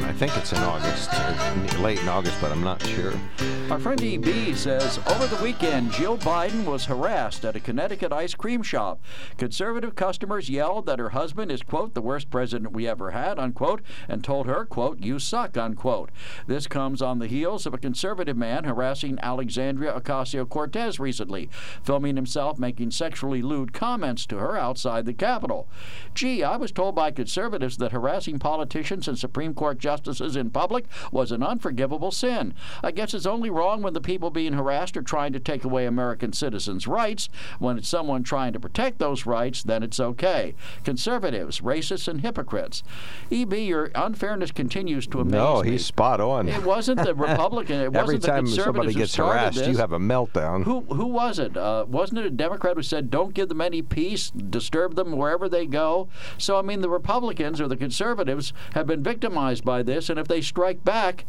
I think it's in August, late in August, but I'm not sure. Our friend EB says over the weekend, Jill Biden was harassed at a Connecticut ice cream shop. Conservative customers yelled that her husband is, quote, the worst president we ever had, unquote, and told her, quote, you suck, unquote. This comes on the heels of a conservative man harassing Alexandria Ocasio Cortez recently, filming himself making sexually lewd comments to her outside the Capitol. Gee, I was told by conservatives that harassing politicians and Supreme Court justices in public was an unforgivable sin. I guess it's only wrong when the people being harassed are trying to take away American citizens' rights. When it's someone trying to protect those rights, then it's okay. Conservatives, racists, and hypocrites. EB, your unfairness continues to amaze No, me. he's spot on. It wasn't the Republican. It Every wasn't the time conservatives somebody gets harassed, this. you have a meltdown. Who who was it? Uh, wasn't it a Democrat who said, "Don't give them any peace, disturb them wherever they go"? So I mean, the Republicans or the conservatives have been victimized by this, and if they strike back.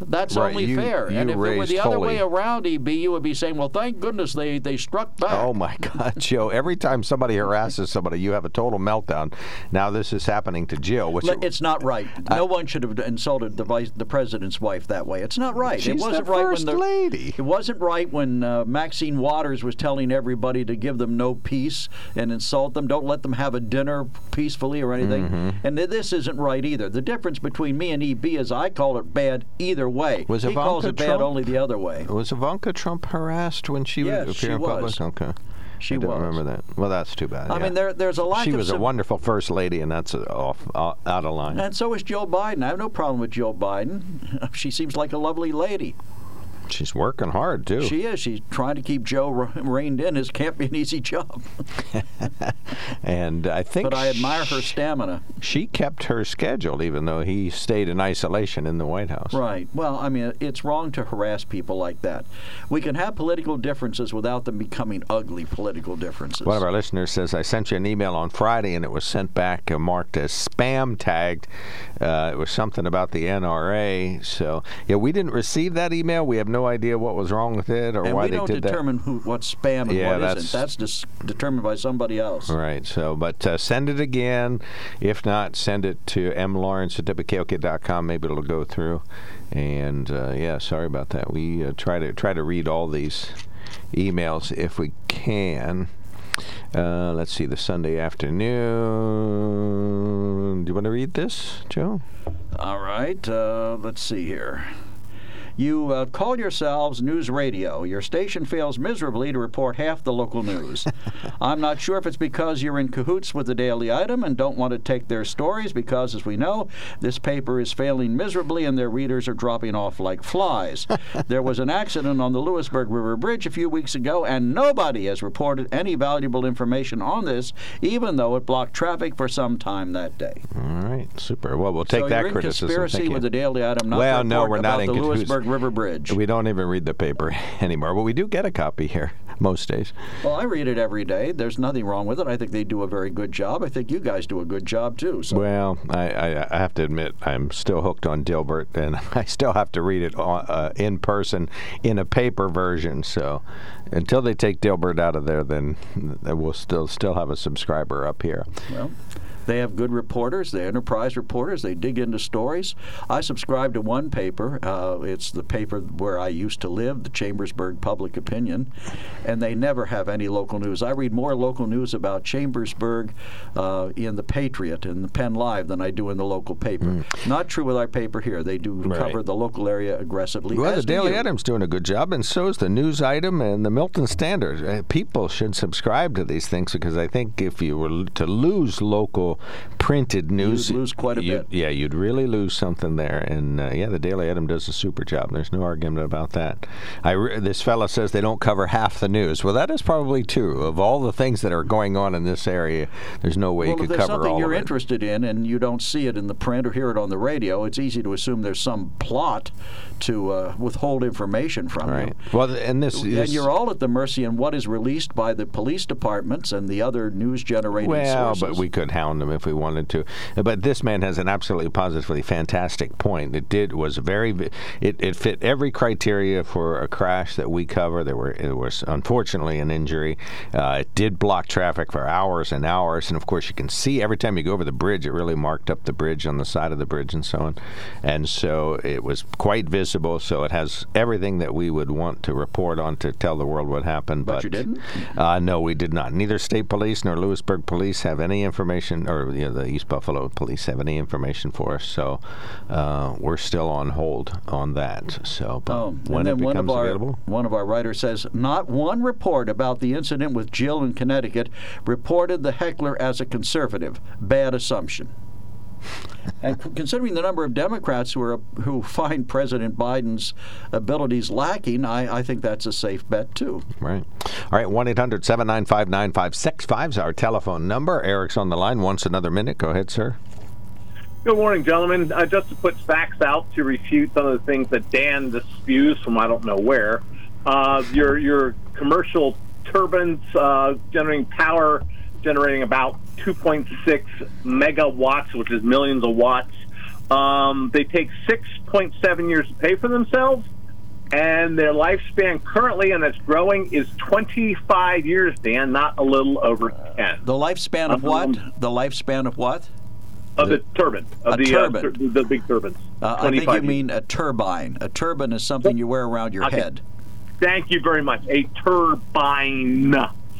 That's Right, only you- fair. you and if it were the other way around, EB, you would be saying, "Well, thank goodness they, they struck back." Oh my God, Joe! Every time somebody harasses somebody, you have a total meltdown. Now this is happening to Jill, which Le- It's not right. No one should have insulted the vice, the president's wife that way. It's not right. She's it wasn't the right first when the lady. It wasn't right when uh, Maxine Waters was telling everybody to give them no peace and insult them. Don't let them have a dinner peacefully or anything. Mm-hmm. And th- this isn't right either. The difference between me and EB is I call it bad either way. Was he calls Ivanka it bad Trump- only the other way. was Ivanka Trump harassed when she Yes, was appearing in public? Okay, She I don't was. remember that. Well, that's too bad. I yeah. mean, there, there's a lack she was a wonderful first lady, and that's uh, off uh, out of line. And so is Joe Biden. I have no problem with Joe Biden. She seems like a lovely lady. She's working hard too. She is. She's trying to keep Joe reined in. This can't be an easy job. and I think But I admire her stamina. She kept her schedule, even though he stayed in isolation in the White House. Right. Well, I mean, it's wrong to harass people like that. We can have political differences without them becoming ugly political differences. One of our listeners says, I sent you an email on Friday and it was sent back uh, marked as spam tagged. Uh, it was something about the NRA. So, yeah, we didn't receive that email. We have no idea what was wrong with it or and why we they don't determine who, what's spam and Yeah, what that's- isn't. That's just determined by somebody else. Right. So, but uh, send it again. If not, send it to mlawrence at wkok.com. Maybe it'll go through. And uh, yeah, sorry about that. We uh, try to try to read all these emails if we can. Uh, let's see, the Sunday afternoon. Do you want to read this, Joe? All right. Uh, let's see here. You uh, call yourselves news radio. Your station fails miserably to report half the local news. I'm not sure if it's because you're in cahoots with the Daily Item and don't want to take their stories, because, as we know, this paper is failing miserably and their readers are dropping off like flies. there was an accident on the Lewisburg River Bridge a few weeks ago, and nobody has reported any valuable information on this, even though it blocked traffic for some time that day. All right, super. Well, we'll take so that criticism. conspiracy with the Daily Item. Not well, no, we're not about in the cahoots. River Bridge. We don't even read the paper anymore, but we do get a copy here most days. Well, I read it every day. There's nothing wrong with it. I think they do a very good job. I think you guys do a good job too. So. Well, I, I, I have to admit, I'm still hooked on Dilbert, and I still have to read it on, uh, in person in a paper version. So until they take Dilbert out of there, then we'll still still have a subscriber up here. Well, they have good reporters. They're enterprise reporters. They dig into stories. I subscribe to one paper. Uh, it's the paper where I used to live, the Chambersburg Public Opinion, and they never have any local news. I read more local news about Chambersburg uh, in the Patriot and the Penn Live than I do in the local paper. Not true with our paper here. They do Right. cover the local area aggressively. Well, the Daily you. Item's doing a good job, and so is the News Item and the Milton Standard. Uh, people should subscribe to these things because I think if you were to lose local printed news, You'd lose quite a bit. Yeah, you'd really lose something there. And uh, yeah, the Daily Item does a super job. There's no argument about that. I re- this fella says they don't cover half the news. Well, that is probably true. Of all the things that are going on in this area, there's no way well, you could there's cover something you're interested in and you don't see it in the print or hear it on the radio, it's easy to assume there's some plot to uh, withhold information from Right. you. Well, and this And you're all at the mercy of what is released by the police departments and the other news-generating Well, sources. but we could hound him if we wanted to. But this man has an absolutely positively fantastic point. It did was very it, it fit every criteria for a crash that we cover. There were it was unfortunately an injury. Uh, it did block traffic for hours and hours, and of course you can see every time you go over the bridge, it really marked up the bridge on the side of the bridge and so on. And so it was quite visible. So it has everything that we would want to report on to tell the world what happened. But But, you didn't? Uh, no, we did not. Neither state police nor Lewisburg police have any information, or you know, the East Buffalo police have any information for us. So uh, we're still on hold on that. So but Oh, when it then one becomes of our available, one of our writers says not one report about the incident with Jill in Connecticut reported the heckler as a conservative. Bad assumption. And considering the number of Democrats who are who find President Biden's abilities lacking, I, I think that's a safe bet too. right? All right, one 795 9565 is our telephone number. Eric's on the line. Once another minute. Go ahead, sir. Good morning, gentlemen. Uh, just to put facts out to refute some of the things that Dan spews from I don't know where. Uh, your your commercial turbines uh, generating power, generating about 2.6 megawatts, which is millions of watts. Um, they take 6.7 years to pay for themselves, and their lifespan currently, and it's growing, is 25 years. Dan, not a little over 10 The lifespan of what? Um, The lifespan of what? of the turbine of the turbine. Uh, tur- the big turbines. Uh, I think you years. mean a turbine. A turbine is something you wear around your Okay. head. Thank you very much. A turbine.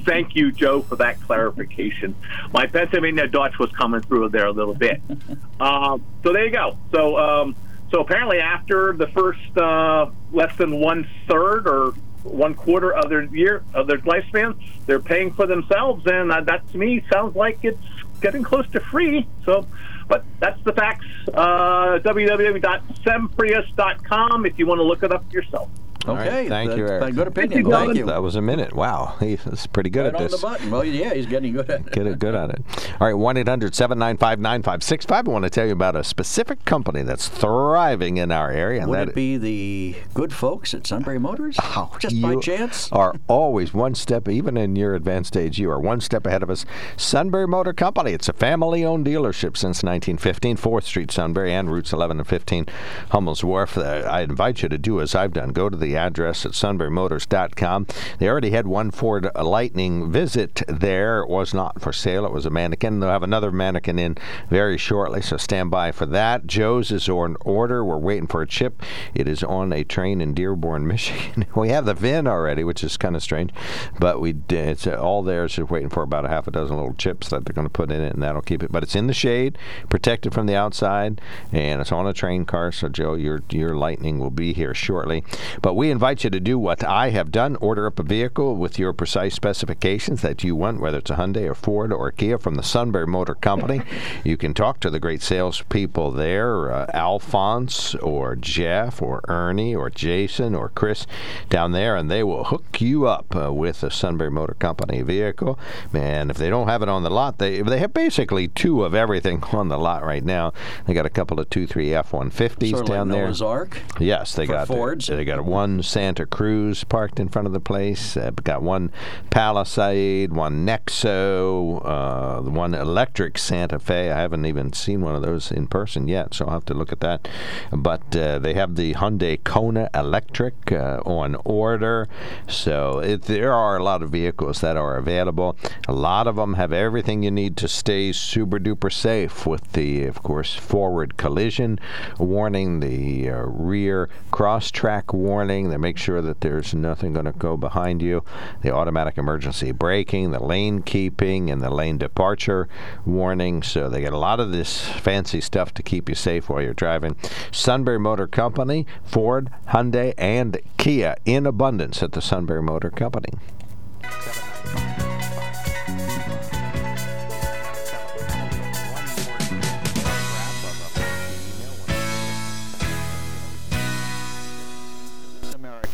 Thank you, Joe, for that clarification. My Pennsylvania Dutch was coming through there a little bit. um, so there you go. So um, so apparently, after the first uh, less than one third or one quarter of their year of their lifespan, they're paying for themselves, and uh, that to me sounds like it's getting close to free. So. But that's the facts. Uh, www.semprius.com if you want to look it up yourself. All right, Okay, thank you, Eric. good opinion. you, Thank you. That was a minute. Wow, he's pretty good Right at on this. the button. Well, yeah, he's getting good at it. Get it good at it. All right, 1 800 795 9565. I want to tell you about a specific company that's thriving in our area. and Would that it be the good folks at Sunbury Motors? Oh, Just by chance? Are always one step, even in your advanced age, you are one step ahead of us. Sunbury Motor Company. It's a family owned dealership since 1915, 4th Street, Sunbury, and routes 11 and 15, Hummel's Wharf. Uh, I invite you to do as I've done. Go to the the address at sunburymotors.com. They already had one Ford Lightning visit there. It was not for sale. It was a mannequin. They'll have another mannequin in very shortly, so stand by for that. Joe's is on order. We're waiting for a chip. It is on a train in Dearborn, Michigan. we have the VIN already, which is kind of strange, but we it's all there. It's just waiting for about a half a dozen little chips that they're going to put in it, and that'll keep it. But it's in the shade, protected from the outside, and it's on a train car. So Joe, your your Lightning will be here shortly. But we invite you to do what I have done: order up a vehicle with your precise specifications that you want, whether it's a Hyundai or Ford or Kia from the Sunbury Motor Company. you can talk to the great salespeople there, uh, Alphonse or Jeff or Ernie or Jason or Chris down there, and they will hook you up uh, with a Sunbury Motor Company vehicle. And if they don't have it on the lot, they they have basically two of everything on the lot right now. They got a couple of two, three F-150s Sort of down like there. Noah's Ark. Yes, they got Fords. They got one Santa Cruz parked in front of the place. Uh, got one Palisade, one Nexo, uh, one electric Santa Fe. I haven't even seen one of those in person yet, so I'll have to look at that. But uh, they have the Hyundai Kona Electric uh, on order. So it, there are a lot of vehicles that are available. A lot of them have everything you need to stay super duper safe with the, of course, forward collision warning, the uh, rear cross track warning. They make sure that there's nothing going to go behind you. The automatic emergency braking, the lane keeping, and the lane departure warning. So they get a lot of this fancy stuff to keep you safe while you're driving. Sunbury Motor Company, Ford, Hyundai, and Kia in abundance at the Sunbury Motor Company.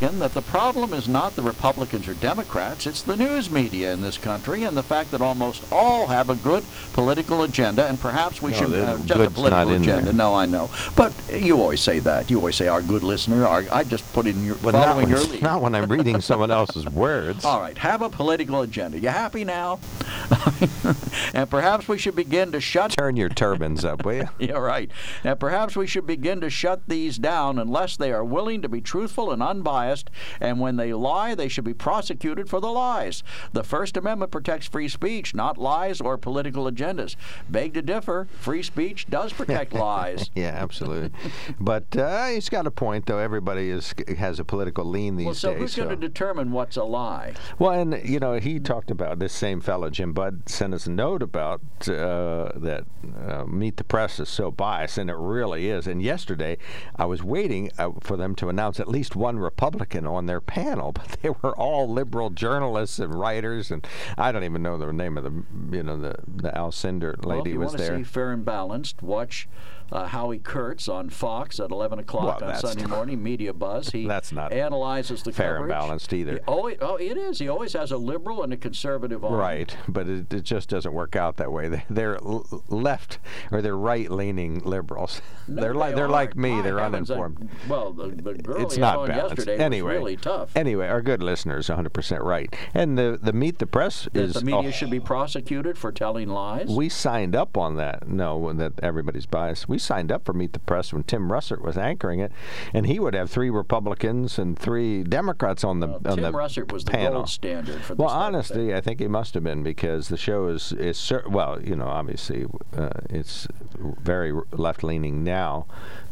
American that the problem is not the Republicans or Democrats, it's the news media in this country and the fact that almost all have a good political agenda, and perhaps we No, should have just a political agenda. No, I know. But you always say that. You always say our good listener. Our, I just put in your not following when, your lead. not when I'm reading someone else's words. All right, have a political agenda. You happy now? and perhaps we should begin to shut Turn your turbans up, will you? Yeah, right. And perhaps we should begin to shut these down unless they are willing to be truthful and unbiased, and when they lie, they should be prosecuted for the lies. The First Amendment protects free speech, not lies or political agendas. Beg to differ. Free speech does protect lies. Yeah, absolutely. but uh, he's got a point, though. Everybody is has a political lean these Well, so days. who's going to determine what's a lie? Well, and you know, he talked about this same fellow, Jim Budd, sent us a note about uh, that uh, Meet the Press is so biased, and it really is. And yesterday, I was waiting uh, for them to announce at least one Republican on their panel, but they were all liberal journalists and writers, and I don't even know the name of the, you know, the the Alcindor well, lady you was there. see fair and balanced, watch uh, Howie Kurtz on Fox at 11 o'clock Well, on Sunday morning. Media Buzz. He That's not analyzes the fair and balanced either. He- oh, it, oh, it is. He always has a liberal and a conservative on. Right, but it, it just doesn't work out that way. They- They're left or they're right-leaning liberals. No, they're like they they're like me. My they're uh, uninformed. well, the, the girl it's not balanced. yesterday anyway, was really tough. Anyway, our good listeners, 100% right. And the the meet the press that is the media a should be prosecuted for telling lies. we signed up on that. No, that everybody's biased. We signed up for Meet the Press when Tim Russert was anchoring it, and he would have three Republicans and three Democrats on the Well, on Tim the Russert was the gold standard for this Well, honestly. I think he must have been because the show is is well, you know, obviously uh, it's very left leaning now.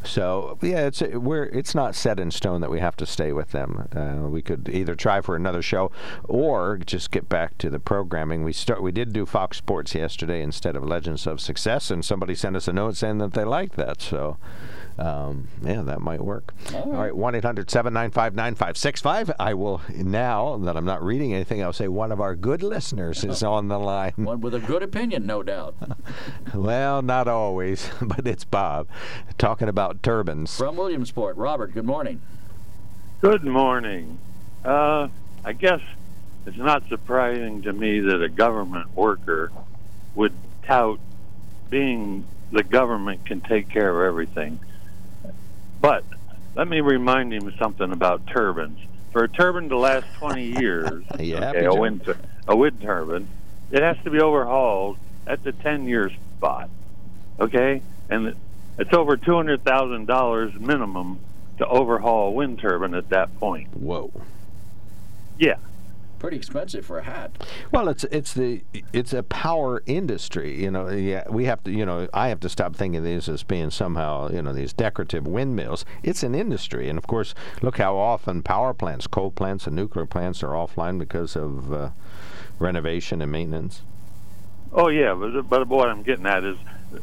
So yeah, it's we're it's not set in stone that we have to stay with them. Uh, we could either try for another show or just get back to the programming. We start we did do Fox Sports yesterday instead of Legends of Success, and somebody sent us a note saying that they liked that. So. Um, yeah, that might work. All right, 1 800 795 9565. I will, now that I'm not reading anything, I'll say one of our good listeners is on the line. One with a good opinion, no doubt. Well, not always, but it's Bob talking about turbines. From Williamsport. Robert, good morning. Good morning. Uh, I guess it's not surprising to me that a government worker would tout being the government can take care of everything. But let me remind him something about turbines. For a turbine to last 20 years, You okay, a, wind, tur- a wind turbine, it has to be overhauled at the 10 year spot. Okay? And it's over $200,000 minimum to overhaul a wind turbine at that point. Whoa. Yeah. Pretty expensive for a hat. Well, it's it's the it's a power industry. You know, yeah, we have to. You know, I have to stop thinking of these as being somehow you know these decorative windmills. It's an industry, and of course, look how often power plants, coal plants, and nuclear plants are offline because of uh, renovation and maintenance. Oh yeah, but but what I'm getting at is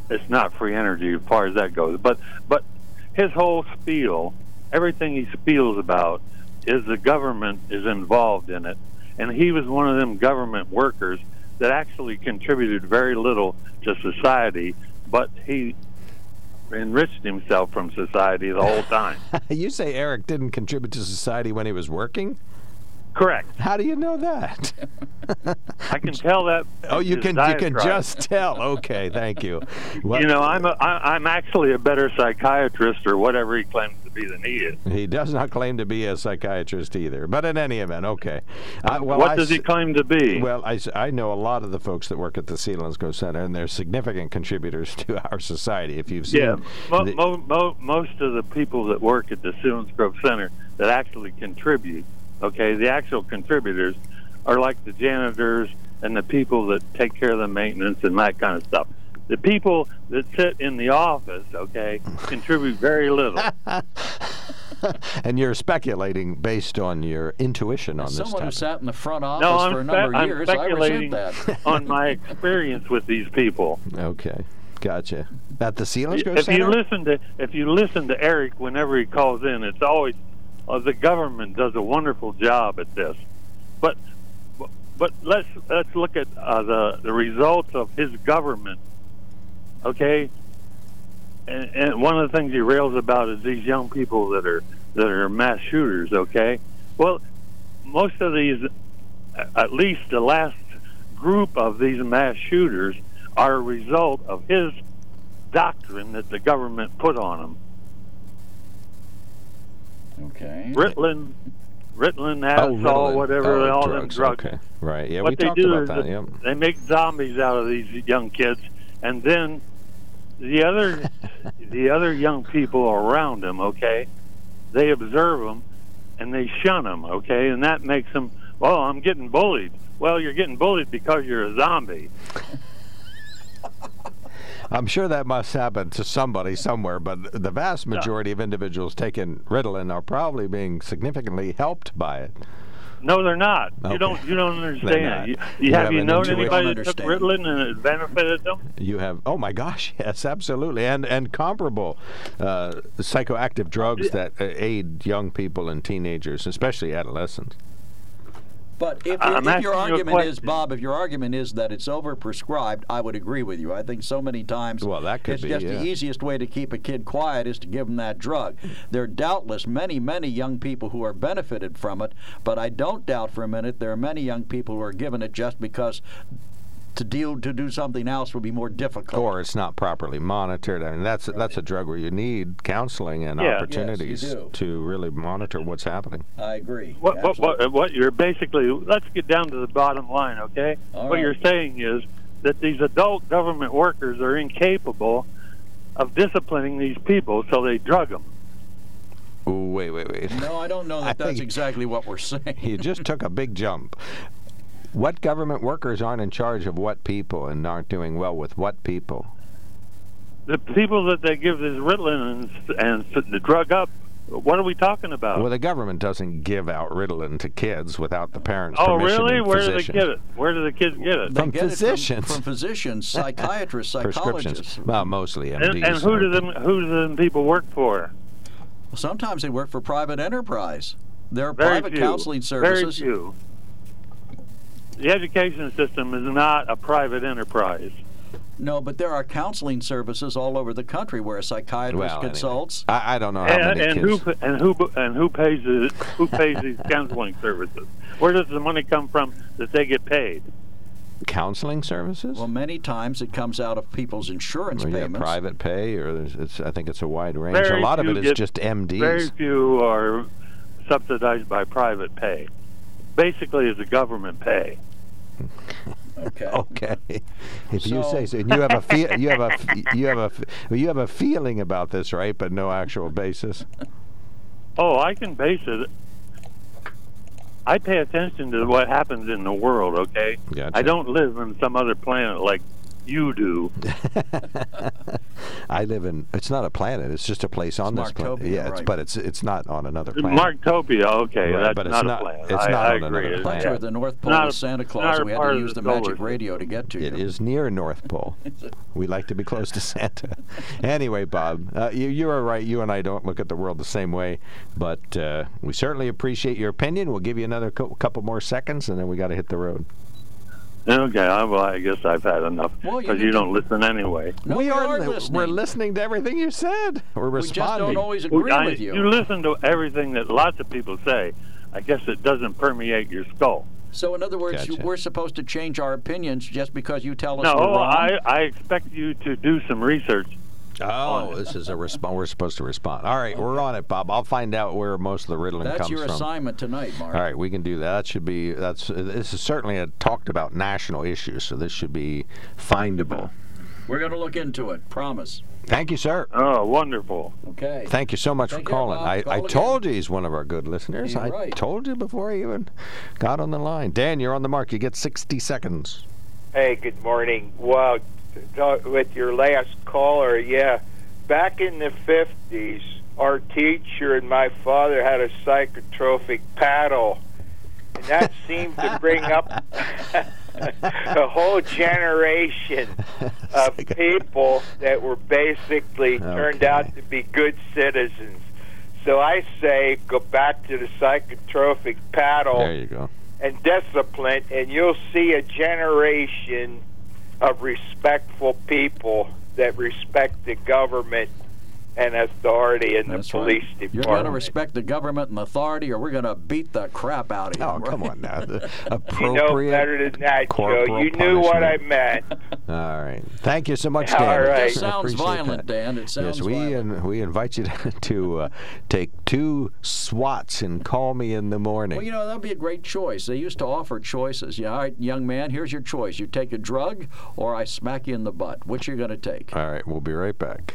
it's not free energy as far as that goes. But but his whole spiel, everything he spiels about, is the government is involved in it, and he was one of them government workers that actually contributed very little to society, but he enriched himself from society the whole time. you say Eric didn't contribute to society when he was working? Correct. How do you know that? I can tell that. Oh, you can you can just tell. Okay, thank you. Well, You know, I'm a, I, I'm actually a better psychiatrist or whatever he claims to be than he is. he does not claim to be a psychiatrist either. But in any event, okay. I, well, what I does he claim to be? Well, I know a lot of the folks that work at the Selinsgrove Center, and they're significant contributors to our society. If you've seen, yeah, mo- the- mo- mo- most of the people that work at the Grove Center that actually contribute, okay, the actual contributors are like the janitors and the people that take care of the maintenance and that kind of stuff. The people that sit in the office, okay, contribute very little. and you're speculating based on your intuition on this Someone who sat in the front office No, for I'm, a spe- number of I'm years, I speculating resent that. on my experience with these people. Okay, gotcha. At the Selinsgrove if Center. you listen to if you listen to Eric whenever he calls in, it's always uh, the government does a wonderful job at this. But but let's let's look at uh, the the results of his government. Okay, and, and one of the things he rails about is these young people that are that are mass shooters. Okay, well, most of these, at least the last group of these mass shooters, are a result of his doctrine that the government put on them. Okay. Ritalin, Ritalin, Oh, Adderall, Ritalin. whatever, Oh, all drugs, them drugs. Okay, right. Yeah, what we they talked do about is that. that Yeah. they make zombies out of these young kids, and then the other the other young people around him, okay, they observe him and they shun him, okay, and that makes them. Well, oh, I'm getting bullied. Well, you're getting bullied because you're a zombie. I'm sure that must happen to somebody somewhere, but the vast majority of individuals taking Ritalin are probably being significantly helped by it. No, they're not. Okay. You don't. You don't understand. You, You you, have have you known anybody that took Ritalin and it benefited them? You have, oh my gosh, yes, absolutely, and and comparable uh, psychoactive drugs that uh, aid young people and teenagers, especially adolescents. But if, if your argument is. Bob, if your argument is that it's overprescribed, I would agree with you. I think so many times Well, that could it's be, just yeah. the easiest way to keep a kid quiet is to give them that drug. There are doubtless many, many young people who are benefited from it, but I don't doubt for a minute there are many young people who are given it just because to deal to do something else would be more difficult. Or it's not properly monitored. I mean, that's that's a drug where you need counseling and Yeah. Opportunities do. to really monitor what's happening. I agree. What, what, what, what you're basically, let's get down to the bottom line, okay? All what right. you're saying is that these adult government workers are incapable of disciplining these people, so they drug them. Ooh, wait, wait, wait. No, I don't know I that that's exactly what we're saying. you just took a big jump. What government workers aren't in charge of what people and aren't doing well with what people? The people that they give this Ritalin and, and the drug up, what are we talking about? Well, the government doesn't give out Ritalin to kids without the parents' oh, permission. really? and Where do they get it? Where do the kids get it? From get it physicians. from, physicians, psychiatrists, psychologists. Well, mostly MDs. And, and who do them? Who do them people work for? Well, sometimes they work for private enterprise. There are Very private few. counseling services. Very few. The education system is not a private enterprise. No, but there are counseling services all over the country where a psychiatrist Well, anyway. consults. I, I don't know how And, many and kids. who and who and who pays the, who pays these counseling services? Where does the money come from that they get paid? counseling services? Well, many times it comes out of people's insurance Well, yeah, payments. private pay, or there's, it's, I think it's a wide range. Very a lot of it is get- just MDs. Very few are subsidized by private pay. Basically, it's a government pay. Okay. Okay, if you So- say so, and you have a fe- you have a f- you have a f- well, you have a feeling about this, right? But no actual basis. Oh, I can base it. I pay attention to what happens in the world. Okay, Gotcha. I don't live on some other planet like you do. I live in. It's not a planet. It's just a place on this planet. Marktopia, Yeah, it's, but it's it's not on another planet. Marktopia, okay, Right, that's but it's not, not- a planet. it's not I on agree. another It's- planet. Thought you the North Pole Not of Santa Claus. and We had to use the the magic solar radio to get to you. It is near North Pole. we like to be close to Santa. anyway, Bob, uh, you, you are right. You and I don't look at the world the same way, but uh, we certainly appreciate your opinion. We'll give you another co- couple more seconds, and then we got to hit the road. Okay, I, well, I guess I've had enough Well, you because you, don't listen anyway. No, we, we are, are li- listening. We're listening to everything you said. We're We just don't always agree I- with you. You listen to everything that lots of people say. I guess it doesn't permeate your skull. So, in other words, you, Gotcha. we're supposed to change our opinions just because you tell us No, we're wrong. I, I expect you to do some research. Oh, this is a response. We're supposed to respond. All right, we're on it, Bob. I'll find out where most of the Ritalin comes. That's your assignment tonight, Mark. All right, we can do that. That should be. That's. This is certainly a talked about national issue, so this should be findable. We're going to look into it. Promise. Thank you, sir. Oh, wonderful. Okay. Thank you so much Take for calling. Bob. I, Call I told you he's one of our good listeners. You're I right. told you before I even got on the line. Dan, you're on the mark. You get 60 seconds. Hey, good morning. Well, to talk with your last caller, yeah, back in the 50s, our teacher and my father had a psychotropic paddle, and that seemed to bring up a whole generation of people that were basically turned out to be good citizens. So I say go back to the psychotropic paddle There you go. and discipline, and you'll see a generation of respectful people that respect the government and authority in That's the police right. You're going to respect the government and authority, or we're going to beat the crap out of you. Oh, come on now. The you know appropriate. better than that, Joe. corporal You knew what I meant. All right. Thank you so much, Dan. right. I It sounds violent, that. Dan. It sounds Yes, we violent. and we invite you to, to uh, take two swats and call me in the morning. Well, you know, that'd be a great choice. They used to offer choices. Yeah, all right, young man, here's your choice. You take a drug, or I smack you in the butt. Which are you going to take? All right, we'll be right back.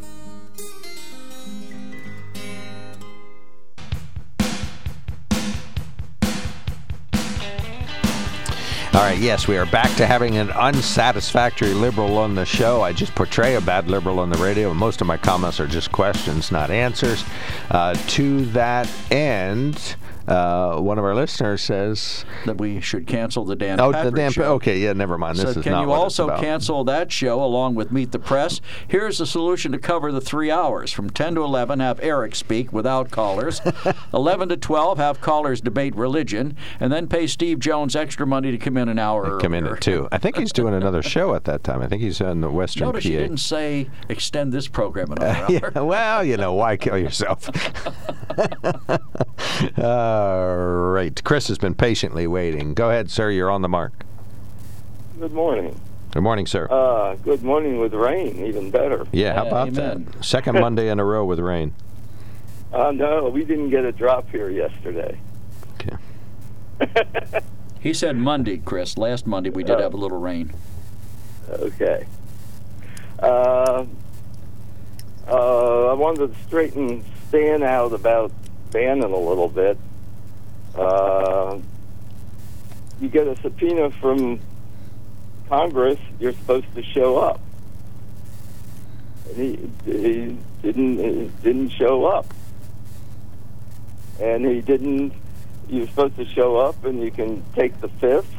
All right, yes, we are back to having an unsatisfactory liberal on the show. I just portray a bad liberal on the radio, and most of my comments are just questions, not answers. Uh, to that end, uh, one of our listeners says That we should cancel the Dan Oh, Patrick the Dan. show. Okay, yeah, never mind. This So is can not you also cancel that show along with Meet the Press? Here's the solution to cover the three hours. From 10 to 11, have Eric speak without callers. 11 to 12, have callers debate religion. And then pay Steve Jones extra money to come in an hour Come in at two. I think he's doing another show at that time. I think he's on the Western Notice PA. you didn't say extend this program another hour. yeah, well, you know, why kill yourself? All right. Chris has been patiently waiting. Go ahead, sir. You're on the mark. Good morning. Good morning, sir. Uh, good morning with rain, even better. yeah, how about amen. that? Second Monday in a row with rain. Uh, no, we didn't get a drop here yesterday. Okay. He said Monday, Chris. Last Monday we did Oh. have a little rain. Okay. Uh, uh, I wanted to straighten Stan out about Bannon a little bit. Uh, you get a subpoena from Congress, you're supposed to show up. He, he didn't he didn't show up, and he didn't you're supposed to show up and you can take the fifth,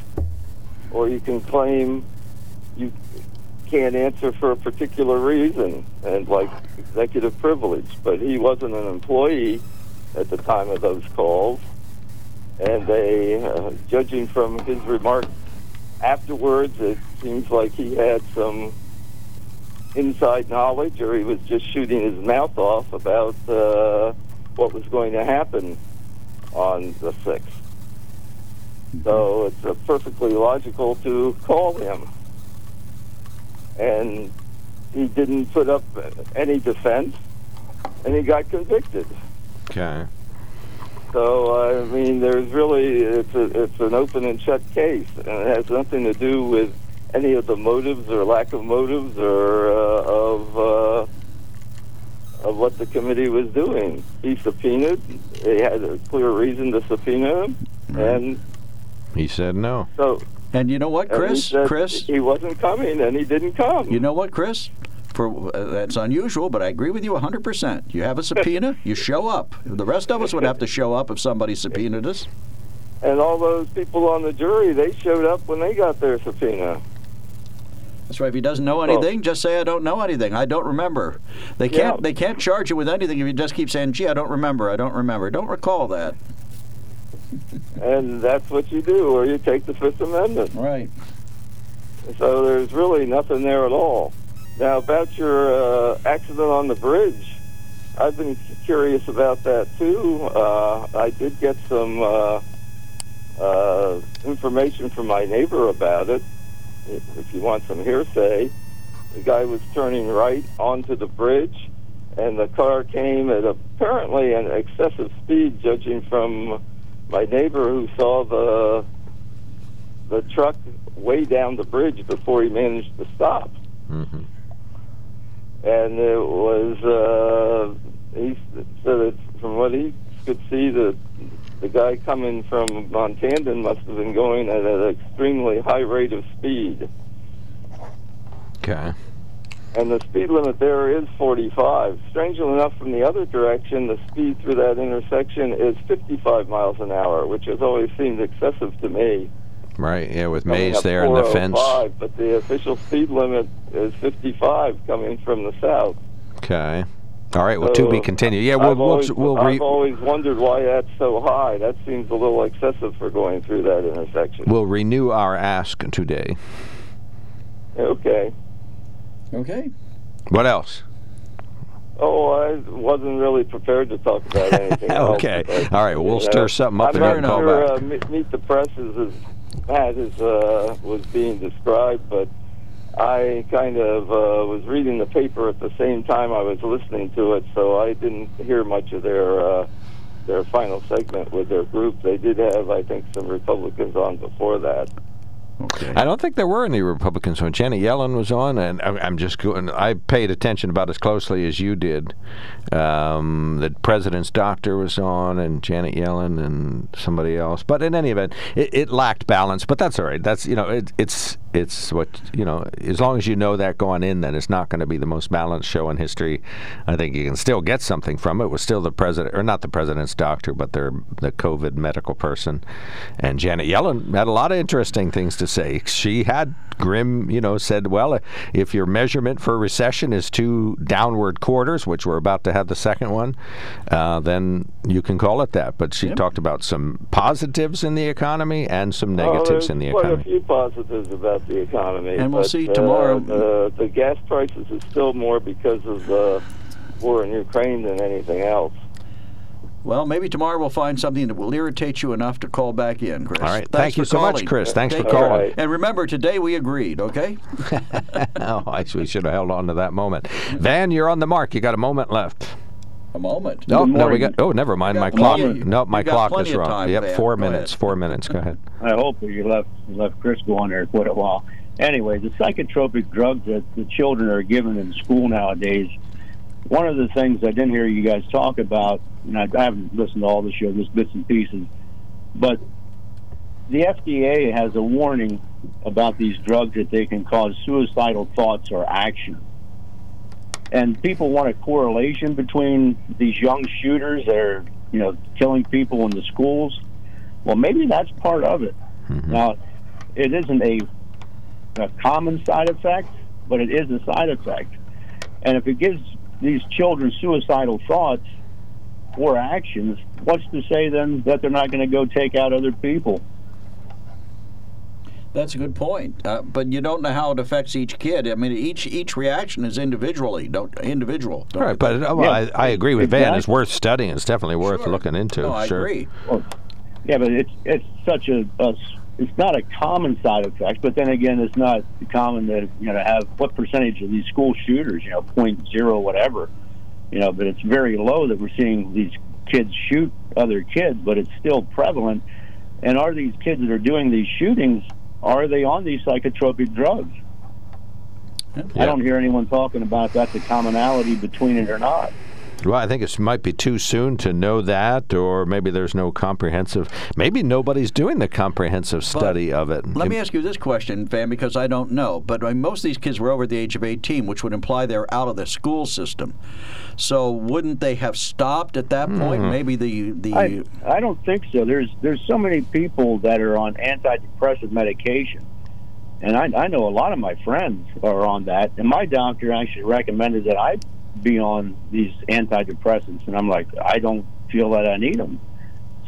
or you can claim you can't answer for a particular reason and like executive privilege. But he wasn't an employee at the time of those calls, and they, uh, judging from his remarks afterwards, it seems like he had some inside knowledge, or he was just shooting his mouth off about uh, what was going to happen on the sixth. So it's uh, perfectly logical to call him and he didn't put up any defense, and he got convicted. Okay. So I mean, there's really it's a, it's an open and shut case, and it has nothing to do with any of the motives or lack of motives or uh, of uh, of what the committee was doing. He subpoenaed; he had a clear reason to subpoena him, and He said no. so And you know what, and he Chris? Chris, he wasn't coming, and he didn't come. you know what, Chris? For uh, that's unusual, but I agree with you 100%. You have a subpoena, you show up. The rest of us would have to show up if somebody subpoenaed us. And all those people on the jury, they showed up when they got their subpoena. That's right. If he doesn't know anything, just say I don't know anything. I don't remember. They can't. Yeah. They can't charge you with anything if you just keep saying, "Gee, I don't remember. I don't remember. Don't recall that." And that's what you do, or you take the Fifth Amendment. Right. So there's really nothing there at all. Now, about your uh, accident on the bridge, I've been curious about that too. Uh, I did get some uh, uh, information from my neighbor about it. If you want some hearsay, the guy was turning right onto the bridge, and the car came at apparently an excessive speed, judging from my neighbor who saw the the truck way down the bridge before he managed to stop. hmm And it was uh, he said that from what he could see, the the guy coming from Montandon must have been going at an extremely high rate of speed. Okay. And the speed limit there is 45. Strangely enough, from the other direction, the speed through that intersection is 55 miles an hour, which has always seemed excessive to me. Right. Yeah, with coming Mays there and the fence. But the official speed limit is 55 coming from the south. Okay. All right. Well, to be continued. Yeah, we'll I've we'll, always, we'll re- I've always wondered why that's so high. That seems a little excessive for going through that intersection. we'll renew our ask today. Okay. Okay. What else? Oh, I wasn't really prepared to talk about anything. else, Okay. but, All right, we'll you stir something up I'm and not then call sure, back. Uh, Meet the Press is bad as uh, was being described, but I kind of uh, was reading the paper at the same time I was listening to it, so I didn't hear much of their uh, their final segment with their group. They did have, I think, some Republicans on before that. Okay. I don't think there were any Republicans when Janet Yellen was on, and I- I'm just going. I paid attention about as closely as you did. Um, the president's doctor was on, and Janet Yellen, and somebody else. But in any event, it, it lacked balance. But that's all right. That's you know, it, it's it's what you know. As long as you know that going in, then it's not going to be the most balanced show in history. I think you can still get something from it. It was still the president, or not the president's doctor, but their the COVID medical person, and Janet Yellen had a lot of interesting things to say. She had grim, you know, said, well, if your measurement for recession is two downward quarters, which we're about to have the second one, uh, then you can call it that. But she talked about some positives in the economy and some negatives there's in the quite economy. a few positives about the economy. And we'll but, see uh, tomorrow. the, the gas prices is still more because of the war in Ukraine than anything else. Well, maybe tomorrow we'll find something that will irritate you enough to call back in, Chris. All right. Thanks Thank you for so much. Chris. Thanks Take for care. calling. And remember, today we agreed, okay? oh, I, we should have held on to that moment. Van, you're on the mark. You got a moment left. A moment. No, Good no, we got. Oh, never mind. My clock. plenty- No, my clock is wrong. time, yep, Van. four Go minutes. ahead. Four minutes. Go ahead. I hope you left you left Chris going there quite a while. Anyway, the psychotropic drugs that the children are given in school nowadays. One of the things I didn't hear you guys talk about, and I, I haven't listened to all the show, just bits and pieces, but the FDA has a warning about these drugs that they can cause suicidal thoughts or action. And people want a correlation between these young shooters that are, you know, killing people in the schools. Well, maybe that's part of it. Mm-hmm. Now, it isn't a, a common side effect, but it is a side effect. And if it gives these children suicidal thoughts or actions, what's to say then that they're not going to go take out other people? That's a good point, uh, but you don't know how it affects each kid. I mean, each each reaction is individually, don't individual. Don't Right, but uh, well, I, I agree with Van. It's worth studying. It's definitely worth looking into. No, I sure. agree. Well, yeah, but it's it's such a, a it's not a common side effect. But then again, it's not common to you know have what percentage of these school shooters, you know, point zero whatever, you know. But it's very low that we're seeing these kids shoot other kids, but it's still prevalent. And are these kids that are doing these shootings are they on these psychotropic drugs? I don't hear anyone talking about that's a commonality between it or not. Well, I think it might be too soon to know that, or maybe there's no comprehensive. Maybe nobody's doing the comprehensive study of it. Let me ask you this question, Van, because I don't know. But I mean, most of these kids were over the age of 18, which would imply they're out of the school system. So wouldn't they have stopped at that point? Mhm. Maybe the the I, I don't think so. There's there's so many people that are on antidepressant medication, and I, I know a lot of my friends are on that. And my doctor actually recommended that I be on these antidepressants, and I'm like, I don't feel that I need them,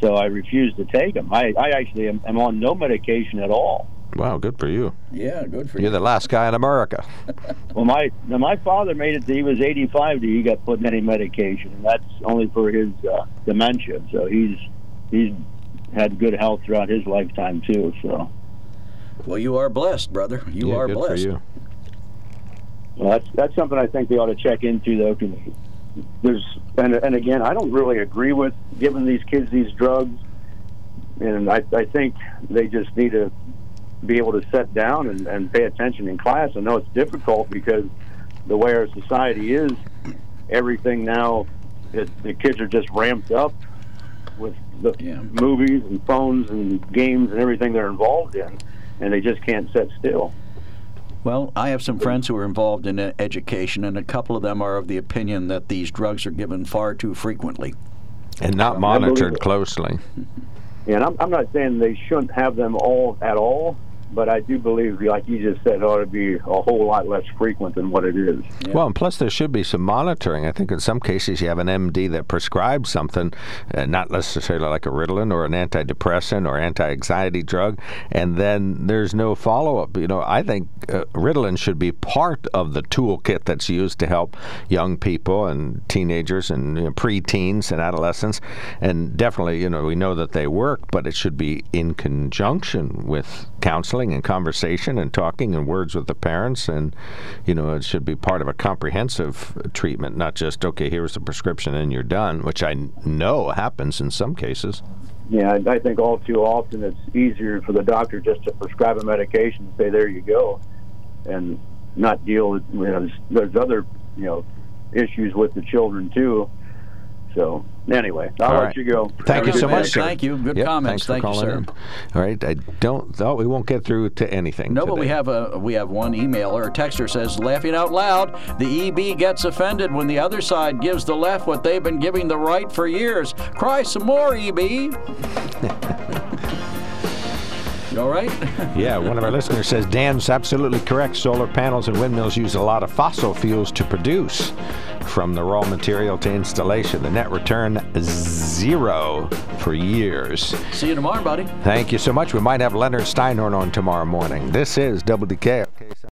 so I refuse to take them. I, I actually am, am on no medication at all. Wow, good for you. Yeah, good for you. You're the last guy in America. Well, my now my father made it to he was 85 till he got put in any medication, and that's only for his uh, dementia. So he's he's had good health throughout his lifetime too. So well, you are blessed, brother. You Yeah, are good for blessed. Well, that's that's something I think they ought to check into though. 'cause there's and and again, I don't really agree with giving these kids these drugs, and I I think they just need to be able to sit down and, and pay attention in class. I know it's difficult because the way our society is, everything now, it, the kids are just ramped up with the yeah. movies and phones and games and everything they're involved in, and they just can't sit still. Well, I have some friends who are involved in uh, education, and a couple of them are of the opinion that these drugs are given far too frequently. And not monitored closely. And I'm, I'm not saying they shouldn't have them all at all, but I do believe, like you just said, it ought to be a whole lot less frequent than what it is. Well, and plus there should be some monitoring. I think in some cases you have an MD that prescribes something, uh, not necessarily like a Ritalin or an antidepressant or anti-anxiety drug, and then there's no follow-up. You know, I think uh, Ritalin should be part of the toolkit that's used to help young people and teenagers and you know, pre-teens and adolescents. And definitely, you know, we know that they work, but it should be in conjunction with counseling and conversation and talking and words with the parents and you know it should be part of a comprehensive treatment not just okay here's the prescription and you're done which i know happens in some cases Yeah, I- I think all too often it's easier for the doctor just to prescribe a medication and say, there you go, and not deal with, you know, there's, there's other, you know, issues with the children too. So, anyway, I'll All let right. you go. thank Have you so much sir. Thank you. Good Yep, comments. thanks for Thank you, sir. in. all right i don't thought we won't get through to anything No, but we have a we have one emailer. A texter says, "Laughing out loud, the EB gets offended when the other side gives the left what they've been giving the right for years. Cry some more, E EB." you all right? Yeah, one of our listeners says Dan's absolutely correct. Solar panels and windmills use a lot of fossil fuels to produce. From the raw material to installation, the net return zero for years. See you tomorrow, buddy. Thank you so much. We might have Leonard Steinhorn on tomorrow morning. This is WDK.